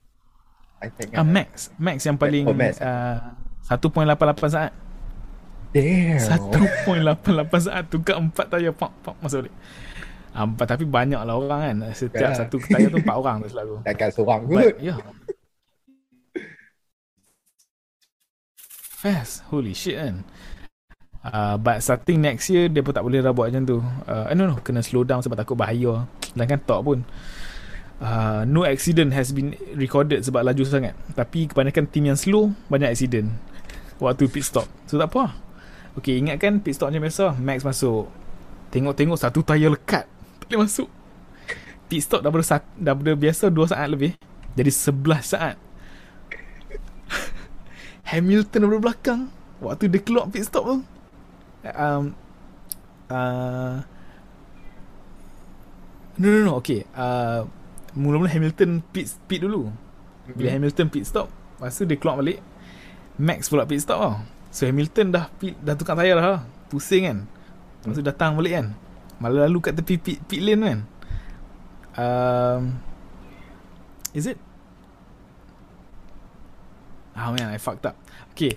Speaker 2: I think.
Speaker 1: uh, Max Max yang paling
Speaker 2: Oh, Max.
Speaker 1: uh, 1.88 saat
Speaker 2: Damn.
Speaker 1: 1.88 saat tukar 4 tayar pak pak masuk balik um, Tapi banyak lah orang kan Setiap
Speaker 2: Ya.
Speaker 1: satu tayar tu 4 orang tu selalu
Speaker 2: Takkan seorang kot.
Speaker 1: But yeah. Fast. Holy shit kan. Uh, but starting next year dia pun tak boleh dah buat macam tu. Uh, no no kena slow down sebab takut bahaya. Dan kan tak pun. Uh, no accident has been recorded sebab laju sangat. Tapi kebanyakan tim yang slow banyak accident waktu pit stop. So tak apa. Okay ingatkan pit stop macam biasa. Max masuk. Tengok-tengok satu tayar lekat. Tak boleh masuk. Pit stop daripada, daripada biasa 2 saat lebih. Jadi 11 saat. Hamilton daripada belakang. Waktu dia keluar pit stop tu. Um, uh, no, no, no. Okay. Uh, mula-mula Hamilton pit, pit dulu. Bila Hamilton pit stop. Lepas tu dia keluar balik. Max pula pit stop tau. So Hamilton dah pit, dah tukar tayar dah. Pusing kan. Lepas tu datang balik kan. Malah lalu kat tepi pit, pit lane kan. Um, is it? Oh man, I fucked up. Okay.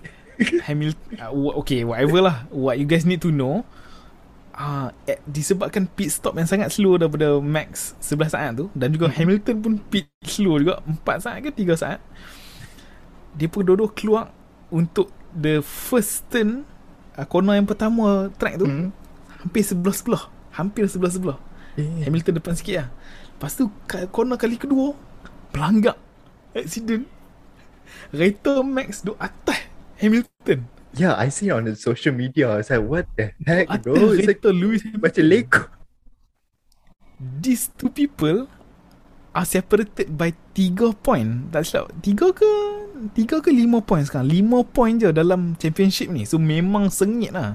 Speaker 1: Hamilton. Uh, okay, whatever lah. What you guys need to know. Ah, uh, disebabkan pit stop yang sangat slow daripada Max 11 saat tu dan juga Hamilton pun pit slow juga 4 saat ke 3 saat. Dia pun dua keluar untuk the first turn uh, corner yang pertama track tu
Speaker 2: Hmm.
Speaker 1: hampir sebelah-sebelah. Hampir sebelah-sebelah.
Speaker 2: Eh,
Speaker 1: Hamilton depan sikit lah Lepas tu Corner kali kedua Pelanggar Accident Rater Max Duk atas Hamilton
Speaker 2: Yeah, I see on the social media. I was like, what the heck, bro?
Speaker 1: Atas
Speaker 2: It's like
Speaker 1: kereta Lewis
Speaker 2: macam leko.
Speaker 1: These two people are separated by 3 point. Tak silap. 3 ke 3 ke 5 point sekarang. 5 point je dalam championship ni. So memang sengit lah.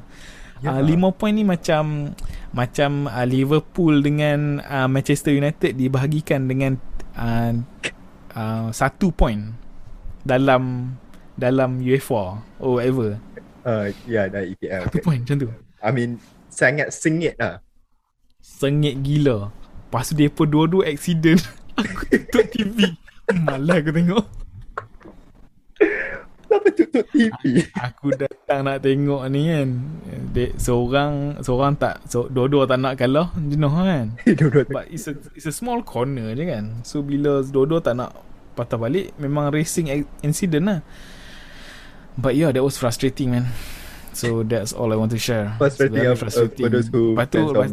Speaker 2: Ya.
Speaker 1: Yeah. Uh, 5 point ni macam macam uh, Liverpool dengan uh, Manchester United dibahagikan dengan uh, uh, 1 point dalam dalam UEFA or whatever.
Speaker 2: Uh, yeah, dah EPL.
Speaker 1: 1 point macam tu.
Speaker 2: I mean, sangat sengit lah.
Speaker 1: Sengit gila. Lepas tu dia pun dua-dua accident. Aku tutup TV. Malah aku tengok.
Speaker 2: Kenapa tutup TV?
Speaker 1: Aku datang nak tengok ni kan. Dek, seorang seorang tak so, dua-dua tak nak kalah jenuh kan.
Speaker 2: Dua-dua
Speaker 1: But it's a it's a small corner je kan. So bila dua-dua tak nak patah balik memang racing ac- incident lah. But yeah, that was frustrating man. So that's all I want to share.
Speaker 2: Frustrating
Speaker 1: very
Speaker 2: of- of- for those who
Speaker 1: Lepas tu, lepas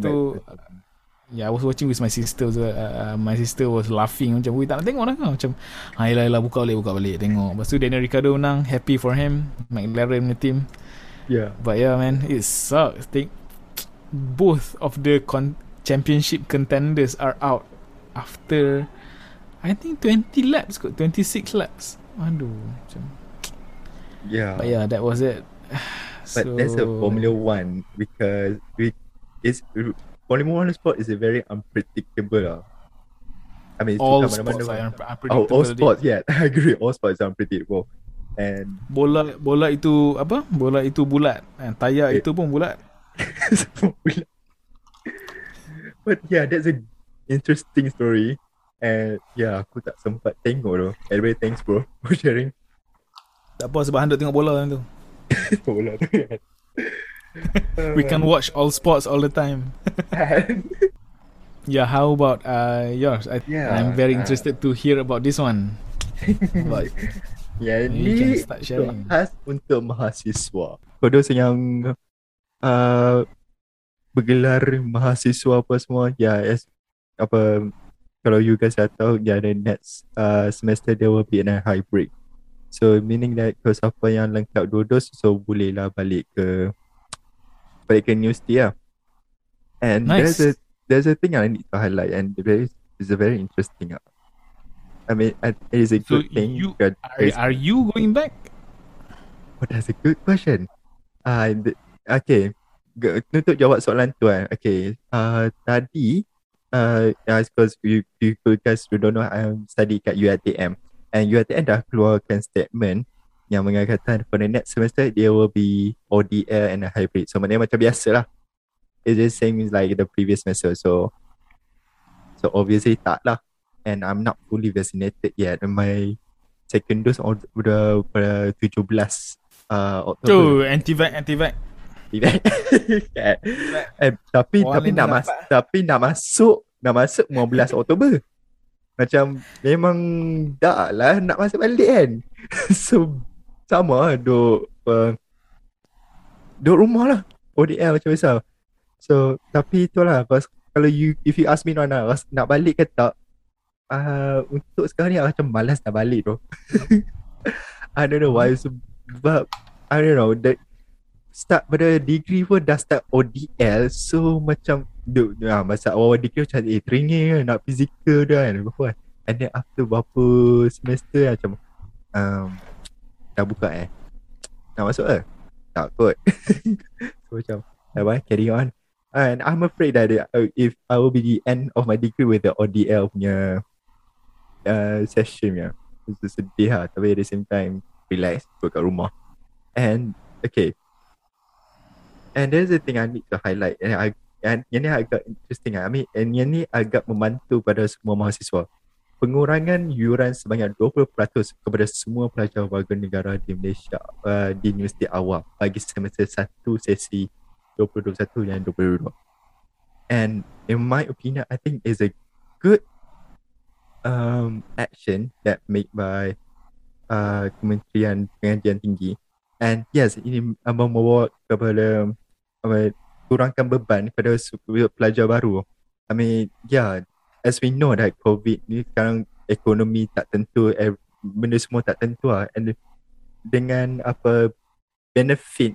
Speaker 1: Yeah, I was watching with my sister so, uh, uh, My sister was laughing Macam, weh tak nak tengok lah kau Macam, ha, yelah, yelah, buka balik, buka balik Tengok Lepas tu Daniel Ricciardo menang Happy for him McLaren punya team
Speaker 2: Yeah.
Speaker 1: But yeah man It sucks Think Both of the con- Championship contenders Are out After I think 20 laps kot 26 laps Aduh macam.
Speaker 2: Yeah.
Speaker 1: But yeah that was it
Speaker 2: But that's a Formula One because we it's Formula One sport is a very unpredictable. lah. I mean,
Speaker 1: All sports are unpre-
Speaker 2: Oh,
Speaker 1: unpredictable
Speaker 2: all sports, yeah, I agree. All sports are unpredictable, and
Speaker 1: Bola bola itu apa? Bola itu bulat. Eh, tayar
Speaker 2: Eh.
Speaker 1: itu pun bulat.
Speaker 2: But yeah, that's a interesting story. And yeah, aku tak sempat tengok tu. Anyway, thanks bro for sharing.
Speaker 1: Tak apa sebab Handuk tengok bola tu.
Speaker 2: Bola tu kan.
Speaker 1: We can watch all sports all the time. Yeah, how about uh yours? I,
Speaker 2: Yeah,
Speaker 1: I'm very
Speaker 2: uh,
Speaker 1: interested to hear about this one. But You can
Speaker 2: ni
Speaker 1: start
Speaker 2: untuk
Speaker 1: sharing.
Speaker 2: khas untuk mahasiswa. For those yang uh, bergelar mahasiswa apa semua, ya, yes, apa kalau you guys dah tahu, ya, the next uh, semester there will be a hybrid. So meaning that kalau siapa yang lengkap dua dos, so bolehlah balik ke balik ke universiti lah. And
Speaker 1: Nice.
Speaker 2: there's a there's a thing I need to highlight, and very it's a very interesting. uh, I mean, it is a
Speaker 1: So
Speaker 2: good thing.
Speaker 1: you- are, are you going back?
Speaker 2: Oh, that's a good question. Uh, the, okay. Untuk jawab soalan tu kan. Okay. Uh, tadi, uh, I suppose you, you guys don't know, I'm study kat UiTM. And UiTM dah keluarkan statement yang mengatakan for the next semester, there will be ODL and a hybrid. So, maknanya macam biasa lah. It's the same as like the previous semester. So, so obviously tak lah. And I'm not fully vaccinated yet. My second dose ord- dah pada 17 uh, Oktober.
Speaker 1: Tu anti-vax anti-vax.
Speaker 2: Tidak. Kan? eh, tapi
Speaker 1: Orang
Speaker 2: tapi nak mas tapi nak masuk nak masuk 15 Oktober. Macam memang dah lah nak masuk balik kan. so sama lah duk uh, duk rumah lah. ODL macam biasa. So tapi itulah pas, kalau you if you ask me now nak, nak balik ke tak uh, untuk sekarang ni macam malas nak balik tu. I don't know why sebab I don't know the start pada degree pun dah start ODL so macam duk ah, masa awal-awal degree macam eh training kan nak physical dah kan. Apa kan and then after berapa semester macam um, dah buka eh. Nak masuk ke? Tak kot. So macam apa carry on. And I'm afraid that uh, if I will be the end of my degree with the ODL punya uh, session ya it's sedih lah tapi at the same time relax duduk kat rumah. And okay And there's the thing I need to highlight and, I, and yang ni agak interesting lah. I mean, and yang ni agak membantu pada semua mahasiswa. Pengurangan yuran sebanyak 20% kepada semua pelajar warga negara di Malaysia uh, di universiti awal bagi semester 1 sesi 2021 dan 2022. And in my opinion, I think is a good um, action that made by uh, Kementerian Pengajian Tinggi And yes, ini membawa kepada uh, kurangkan beban kepada pelajar baru. I mean, yeah, as we know that COVID ni sekarang ekonomi tak tentu, eh, benda semua tak tentu lah. And dengan apa benefit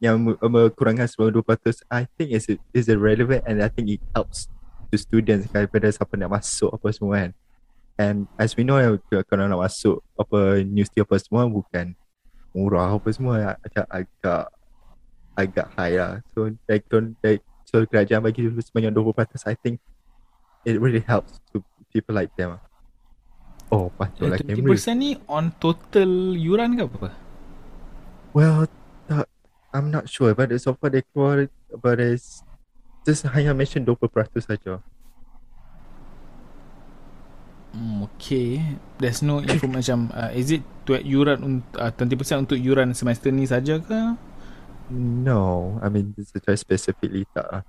Speaker 2: yang uh, kurangkan 92% I think is is relevant and I think it helps to students daripada siapa nak masuk apa semua kan. And as we know kalau nak masuk apa universiti apa semua bukan murah apa semua agak agak agak high lah. So like don't like so kerajaan bagi sebanyak 20% I think it really helps to people like them. Oh, patut lah
Speaker 1: Camry. 20% ni on total yuran ke apa?
Speaker 2: Well, tak, I'm not sure but so far they keluar but it's just hanya mention 20% saja.
Speaker 1: Hmm, okay. There's no info macam uh, is it to yuran uh, 20% untuk yuran semester ni saja ke?
Speaker 2: No, I mean this is very specifically tak lah.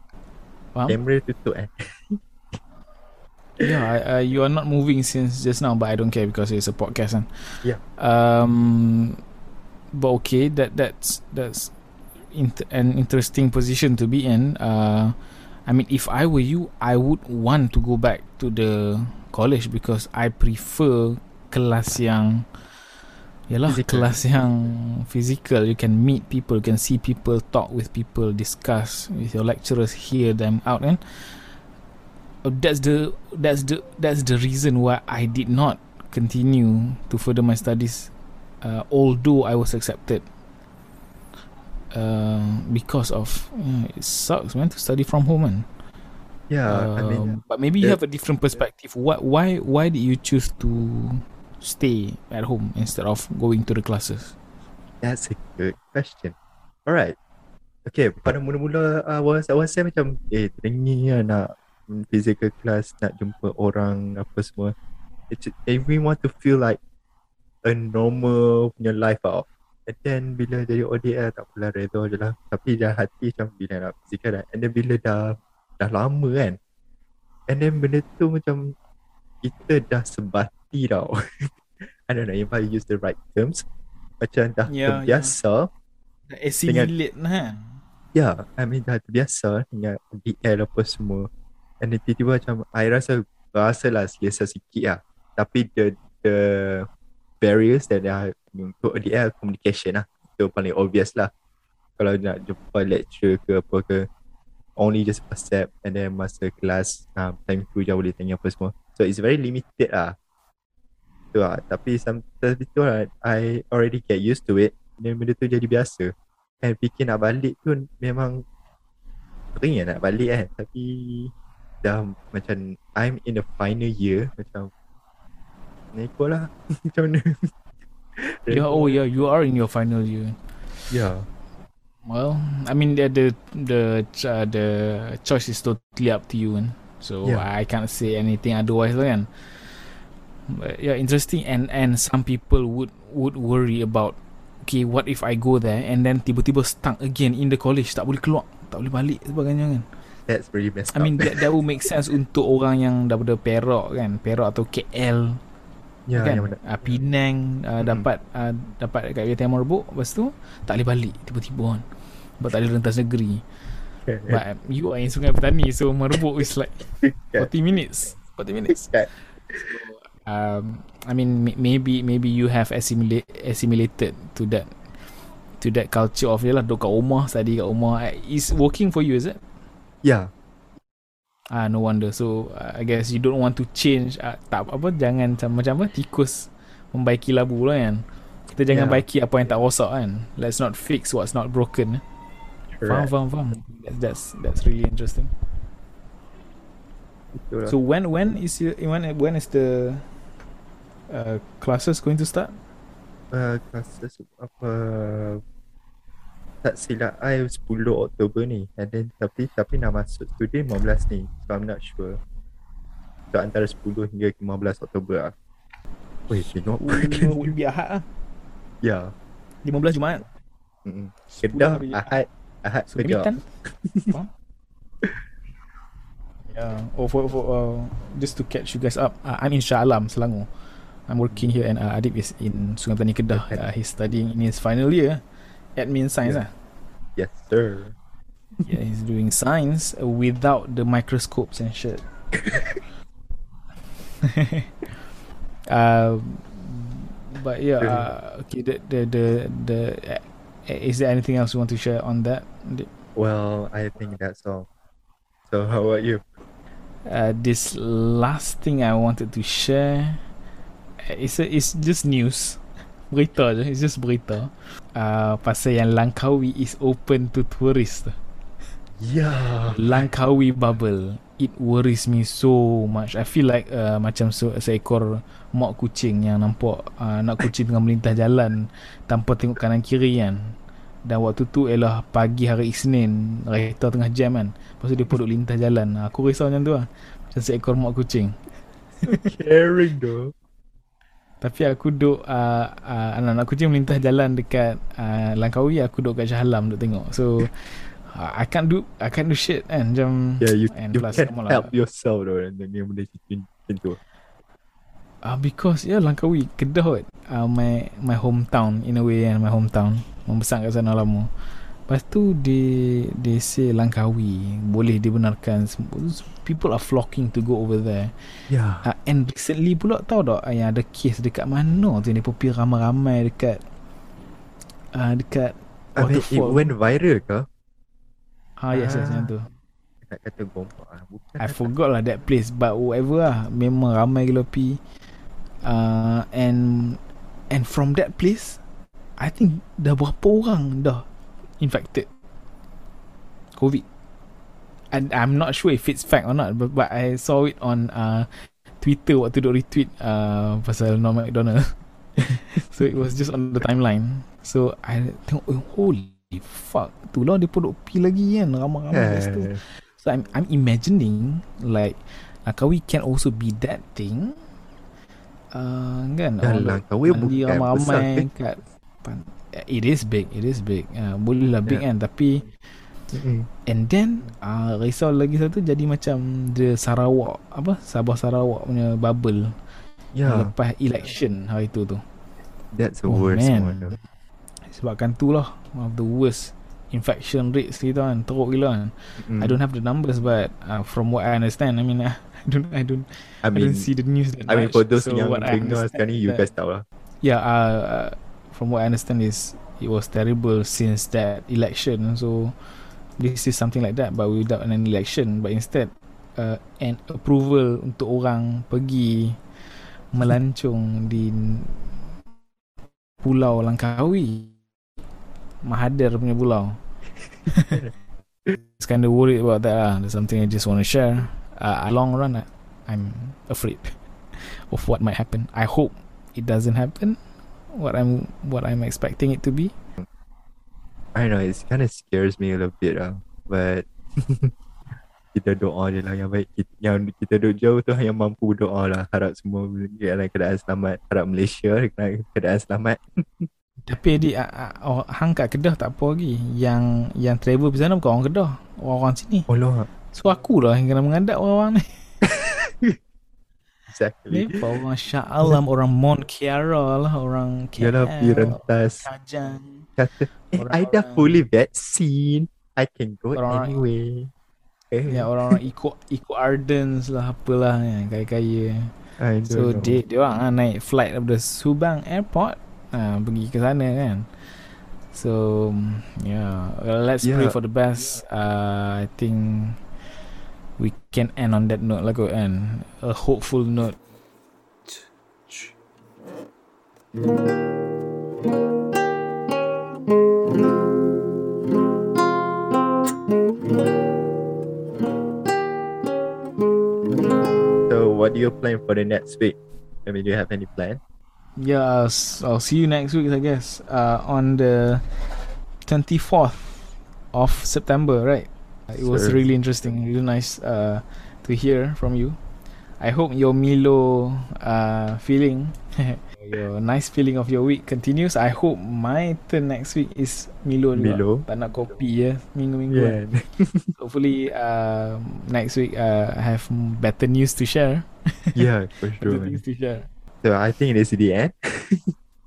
Speaker 2: Faham? Camera tutup eh.
Speaker 1: yeah, I, uh, you are not moving since just now, but I don't care because it's a podcast. Kan?
Speaker 2: Yeah.
Speaker 1: Um, but okay, that that's that's int- an interesting position to be in. Uh, I mean, if I were you, I would want to go back to the college because I prefer kelas yang Yalah physical. kelas yang physical. You can meet people You can see people Talk with people Discuss with your lecturers Hear them out kan uh, That's the That's the That's the reason why I did not Continue To further my studies uh, Although I was accepted. Uh, Because of uh, It sucks man To study from home man.
Speaker 2: Yeah uh, I mean um,
Speaker 1: But maybe you have a different perspective. What Why Why did you choose to stay at home instead of going to the classes?
Speaker 2: That's a good question. Alright. Okay, pada mula-mula awal uh, saya macam eh teringin lah nak physical class, nak jumpa orang apa semua. It's, we want to feel like a normal punya life out. And then bila jadi ODL tak pula redha je lah. Tapi dah hati macam bila nak physical dah. And then bila dah dah lama kan. And then benda tu macam kita dah sebati tau. I don't know if I use the right terms. Macam dah yeah, terbiasa.
Speaker 1: Yeah. Assimilate lah.
Speaker 2: Ya, yeah, I mean dah terbiasa dengan DL apa semua. And then tiba-tiba macam, I rasa, rasa lah biasa sikit lah. Tapi the the barriers that are untuk DL communication lah. Itu paling obvious lah. Kalau nak jumpa lecture ke apa ke, only just WhatsApp and then masa kelas um, time tu je boleh tanya apa semua. So it's very limited lah tu lah. Tapi sometimes itu lah I already get used to it. Dan benda tu jadi biasa. And fikir nak balik tu memang Sering nak balik kan. Tapi Dah macam I'm in the final year. Macam Nak ikut lah. Macam mana?
Speaker 1: Yeah, oh yeah, you are in your final year.
Speaker 2: Yeah.
Speaker 1: Well, I mean the the the uh, the choice is totally up to you, and so yeah. I can't say anything otherwise, lah, kan. Yeah, interesting. And and some people would would worry about okay, what if I go there and then tiba-tiba stuck again in the college, tak boleh keluar, tak boleh balik sebagainya kan.
Speaker 2: That's pretty messed
Speaker 1: I mean that, that would make sense untuk orang yang daripada Perak kan, Perak atau KL. Ya, kan? yang uh, Penang uh, hmm. dapat uh, dapat kat KTM Merbuk Lepas tu Tak boleh balik Tiba-tiba kan Sebab tak boleh rentas negeri okay, But yeah. you are in Sungai Petani So Merbuk is like 40 minutes 40 minutes so, um, I mean maybe maybe you have assimilate assimilated to that to that culture of lah duduk kat rumah study kat rumah. Is working for you is it?
Speaker 2: Yeah.
Speaker 1: Ah no wonder. So uh, I guess you don't want to change. Uh, tak apa jangan macam apa tikus membaiki labu lah kan? Kita jangan yeah. baiki apa yang tak rosak kan? Let's not fix what's not broken faham faham faham. That's, that's that's really interesting. So when when is your, when when is the uh, classes going to start?
Speaker 2: Uh, classes apa tak silap. I 10 Oktober ni. And then tapi tapi nak masuk today 15 ni. So I'm not sure. So antara 10 hingga 15 Oktober lah. Weh, tengok
Speaker 1: will be Ahad lah.
Speaker 2: Ya.
Speaker 1: yeah. 15 Jumaat.
Speaker 2: Mm Kedah, Ahad. Ahad. So, kerja
Speaker 1: Yeah. Oh, for, for uh, just to catch you guys up, uh, I'm in Shah Alam, Selangor. I'm working here and uh, Adib is in Sungai Petani Kedah. Uh, he's studying in his final year, admin science. Yeah. Uh.
Speaker 2: Yes, sir.
Speaker 1: yeah, he's doing science without the microscopes and shit. uh, but yeah, uh, okay. The the the the is there anything else you want to share on that?
Speaker 2: Well, I think that's all. So how about you?
Speaker 1: Uh, this last thing I wanted to share uh, it's a, it's just news. Berita je, it's just berita. Uh, pasal yang Langkawi is open to tourists.
Speaker 2: Yeah.
Speaker 1: Langkawi bubble. It worries me so much. I feel like uh, macam se- seekor mak kucing yang nampak uh, anak kucing tengah melintas jalan tanpa tengok kanan kiri kan. Dan waktu tu ialah pagi hari Isnin, kereta tengah jam kan. Lepas tu dia pun duduk lintas jalan. Aku risau macam tu lah. Macam seekor mak kucing.
Speaker 2: Caring though.
Speaker 1: Tapi aku duduk uh, uh, anak-anak kucing melintas jalan dekat uh, Langkawi aku duduk kat Shah Alam duduk tengok. So uh, I can't do I can't do shit kan macam
Speaker 2: Yeah, you,
Speaker 1: and
Speaker 2: you
Speaker 1: plus
Speaker 2: can't
Speaker 1: lah.
Speaker 2: help yourself though and then yang benda macam tu.
Speaker 1: Uh, because yeah Langkawi Kedah kot uh, my my hometown in a way kan my hometown membesar kat sana lama. Lepas tu they they say Langkawi boleh dibenarkan people are flocking to go over there.
Speaker 2: Yeah.
Speaker 1: Uh, and recently pula tahu tak uh, yang ada kes dekat mana tu dia pergi ramai-ramai dekat uh, dekat
Speaker 2: I mean, it went viral ke?
Speaker 1: Ah yes yes
Speaker 2: Ah.
Speaker 1: yang tu.
Speaker 2: Nak kata gompak ah. Bukan.
Speaker 1: I forgot lah that place but whatever lah memang ramai gila pi. Uh, and and from that place I think dah berapa orang dah infected COVID. And I'm not sure if it's fact or not but, but I saw it on uh, Twitter waktu duk retweet uh, pasal Norm McDonald. so it was just on the timeline. So I tengok oh, holy fuck tu lah dia pun duk pi lagi kan ramai-ramai.
Speaker 2: Yeah.
Speaker 1: So I'm I'm imagining like Langkawi can also be that thing. Uh, kan?
Speaker 2: Dan Langkawi bukan besar
Speaker 1: ramai-ramai
Speaker 2: ke?
Speaker 1: kat pan- It is big, it is big. Uh, boleh lah big
Speaker 2: Yeah.
Speaker 1: kan tapi
Speaker 2: Mm.
Speaker 1: and then uh, risau lagi satu jadi macam the Sarawak apa Sabah Sarawak punya bubble
Speaker 2: Yeah,
Speaker 1: lepas election hari tu tu.
Speaker 2: that's the
Speaker 1: Oh,
Speaker 2: worst
Speaker 1: man.
Speaker 2: one. though.
Speaker 1: Sebabkan tu lah one of the worst infection rates kita kan teruk gila kan.
Speaker 2: Mm.
Speaker 1: I don't have the numbers but uh, from what I understand I mean I don't I don't
Speaker 2: I
Speaker 1: I,
Speaker 2: mean,
Speaker 1: don't see the news that
Speaker 2: I mean
Speaker 1: much,
Speaker 2: for those
Speaker 1: so
Speaker 2: yang
Speaker 1: I
Speaker 2: dengar sekarang ni, you guys tahu lah.
Speaker 1: yeah uh, uh, from what I understand is it was terrible since that election. So this is something like that but without an election. But instead uh, an approval untuk orang pergi melancong di Pulau Langkawi. Mahathir punya pulau. It's kind of worried about that lah. There's something I just want to share. Uh, long run I- I'm afraid of what might happen. I hope it doesn't happen what I'm what I'm expecting it to be
Speaker 2: I don't know, it kind of scares me a little bit lah. But kita doa je lah yang baik. Kita, yang kita duduk jauh tu yang mampu doa lah. Harap semua dalam keadaan selamat. Harap Malaysia dalam keadaan selamat.
Speaker 1: Tapi Adi, uh, uh, hang kat Kedah tak apa lagi. Yang yang travel pergi sana bukan orang Kedah, orang-orang sini.
Speaker 2: Oh lah.
Speaker 1: So aku lah yang kena mengadap orang-orang ni.
Speaker 2: Exactly.
Speaker 1: Orang Shah Alam, orang Mont Kiara lah, orang KL,
Speaker 2: Yalah pergi rentas.
Speaker 1: Kajang.
Speaker 2: Kata, eh, I dah fully vaccine. I can go
Speaker 1: Orang-orang-
Speaker 2: anyway. Eh,
Speaker 1: Ya orang-orang Eco Eco Ardens lah apalah yang kaya-kaya. So
Speaker 2: know.
Speaker 1: dia dia orang ah, naik flight daripada Subang Airport ah, pergi ke sana kan. So yeah, well, let's pray
Speaker 2: Yeah.
Speaker 1: for the best. Uh, I think we can end on that note lah kot kan. A hopeful note.
Speaker 2: So what do you plan for the next week? I mean, do you have any plan?
Speaker 1: Yeah, I'll, I'll see you next week I guess. Uh, on the 24th of September, right? It was really interesting, really nice uh, to hear from you. I hope your Milo uh, feeling, your nice feeling of your week continues. I hope my turn next week is Milo juga.
Speaker 2: Milo.
Speaker 1: Tak nak kopi ya, minggu-minggu. kan. Hopefully uh, next week uh, I have better news to share.
Speaker 2: yeah, for sure.
Speaker 1: Better things to share.
Speaker 2: So I think this is the end.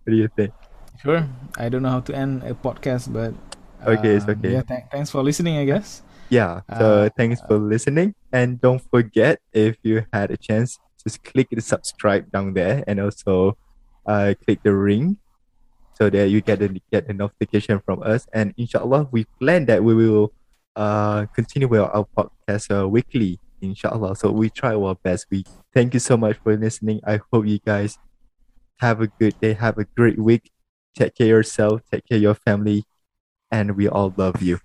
Speaker 2: what do you think?
Speaker 1: Sure. I don't know how to end a podcast, but
Speaker 2: Okay, it's
Speaker 1: um,
Speaker 2: okay.
Speaker 1: Yeah, th- thanks for listening. I guess.
Speaker 2: Yeah. So
Speaker 1: Uh,
Speaker 2: thanks for listening, and don't forget if you had a chance, just click the subscribe down there, and also uh, click the ring so that you get the get the notification from us. And inshallah, we plan that we will uh continue with our podcast uh, weekly. Inshallah. So we try our best. We thank you so much for listening. I hope you guys have a good day. Have a great week. Take care of yourself. Take care of your family. And we all love you.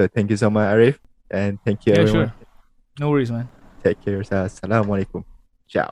Speaker 2: So thank you so much, Arif. And thank you,
Speaker 1: Yeah,
Speaker 2: everyone.
Speaker 1: sure. No worries, man.
Speaker 2: Take care. Assalamu alaikum.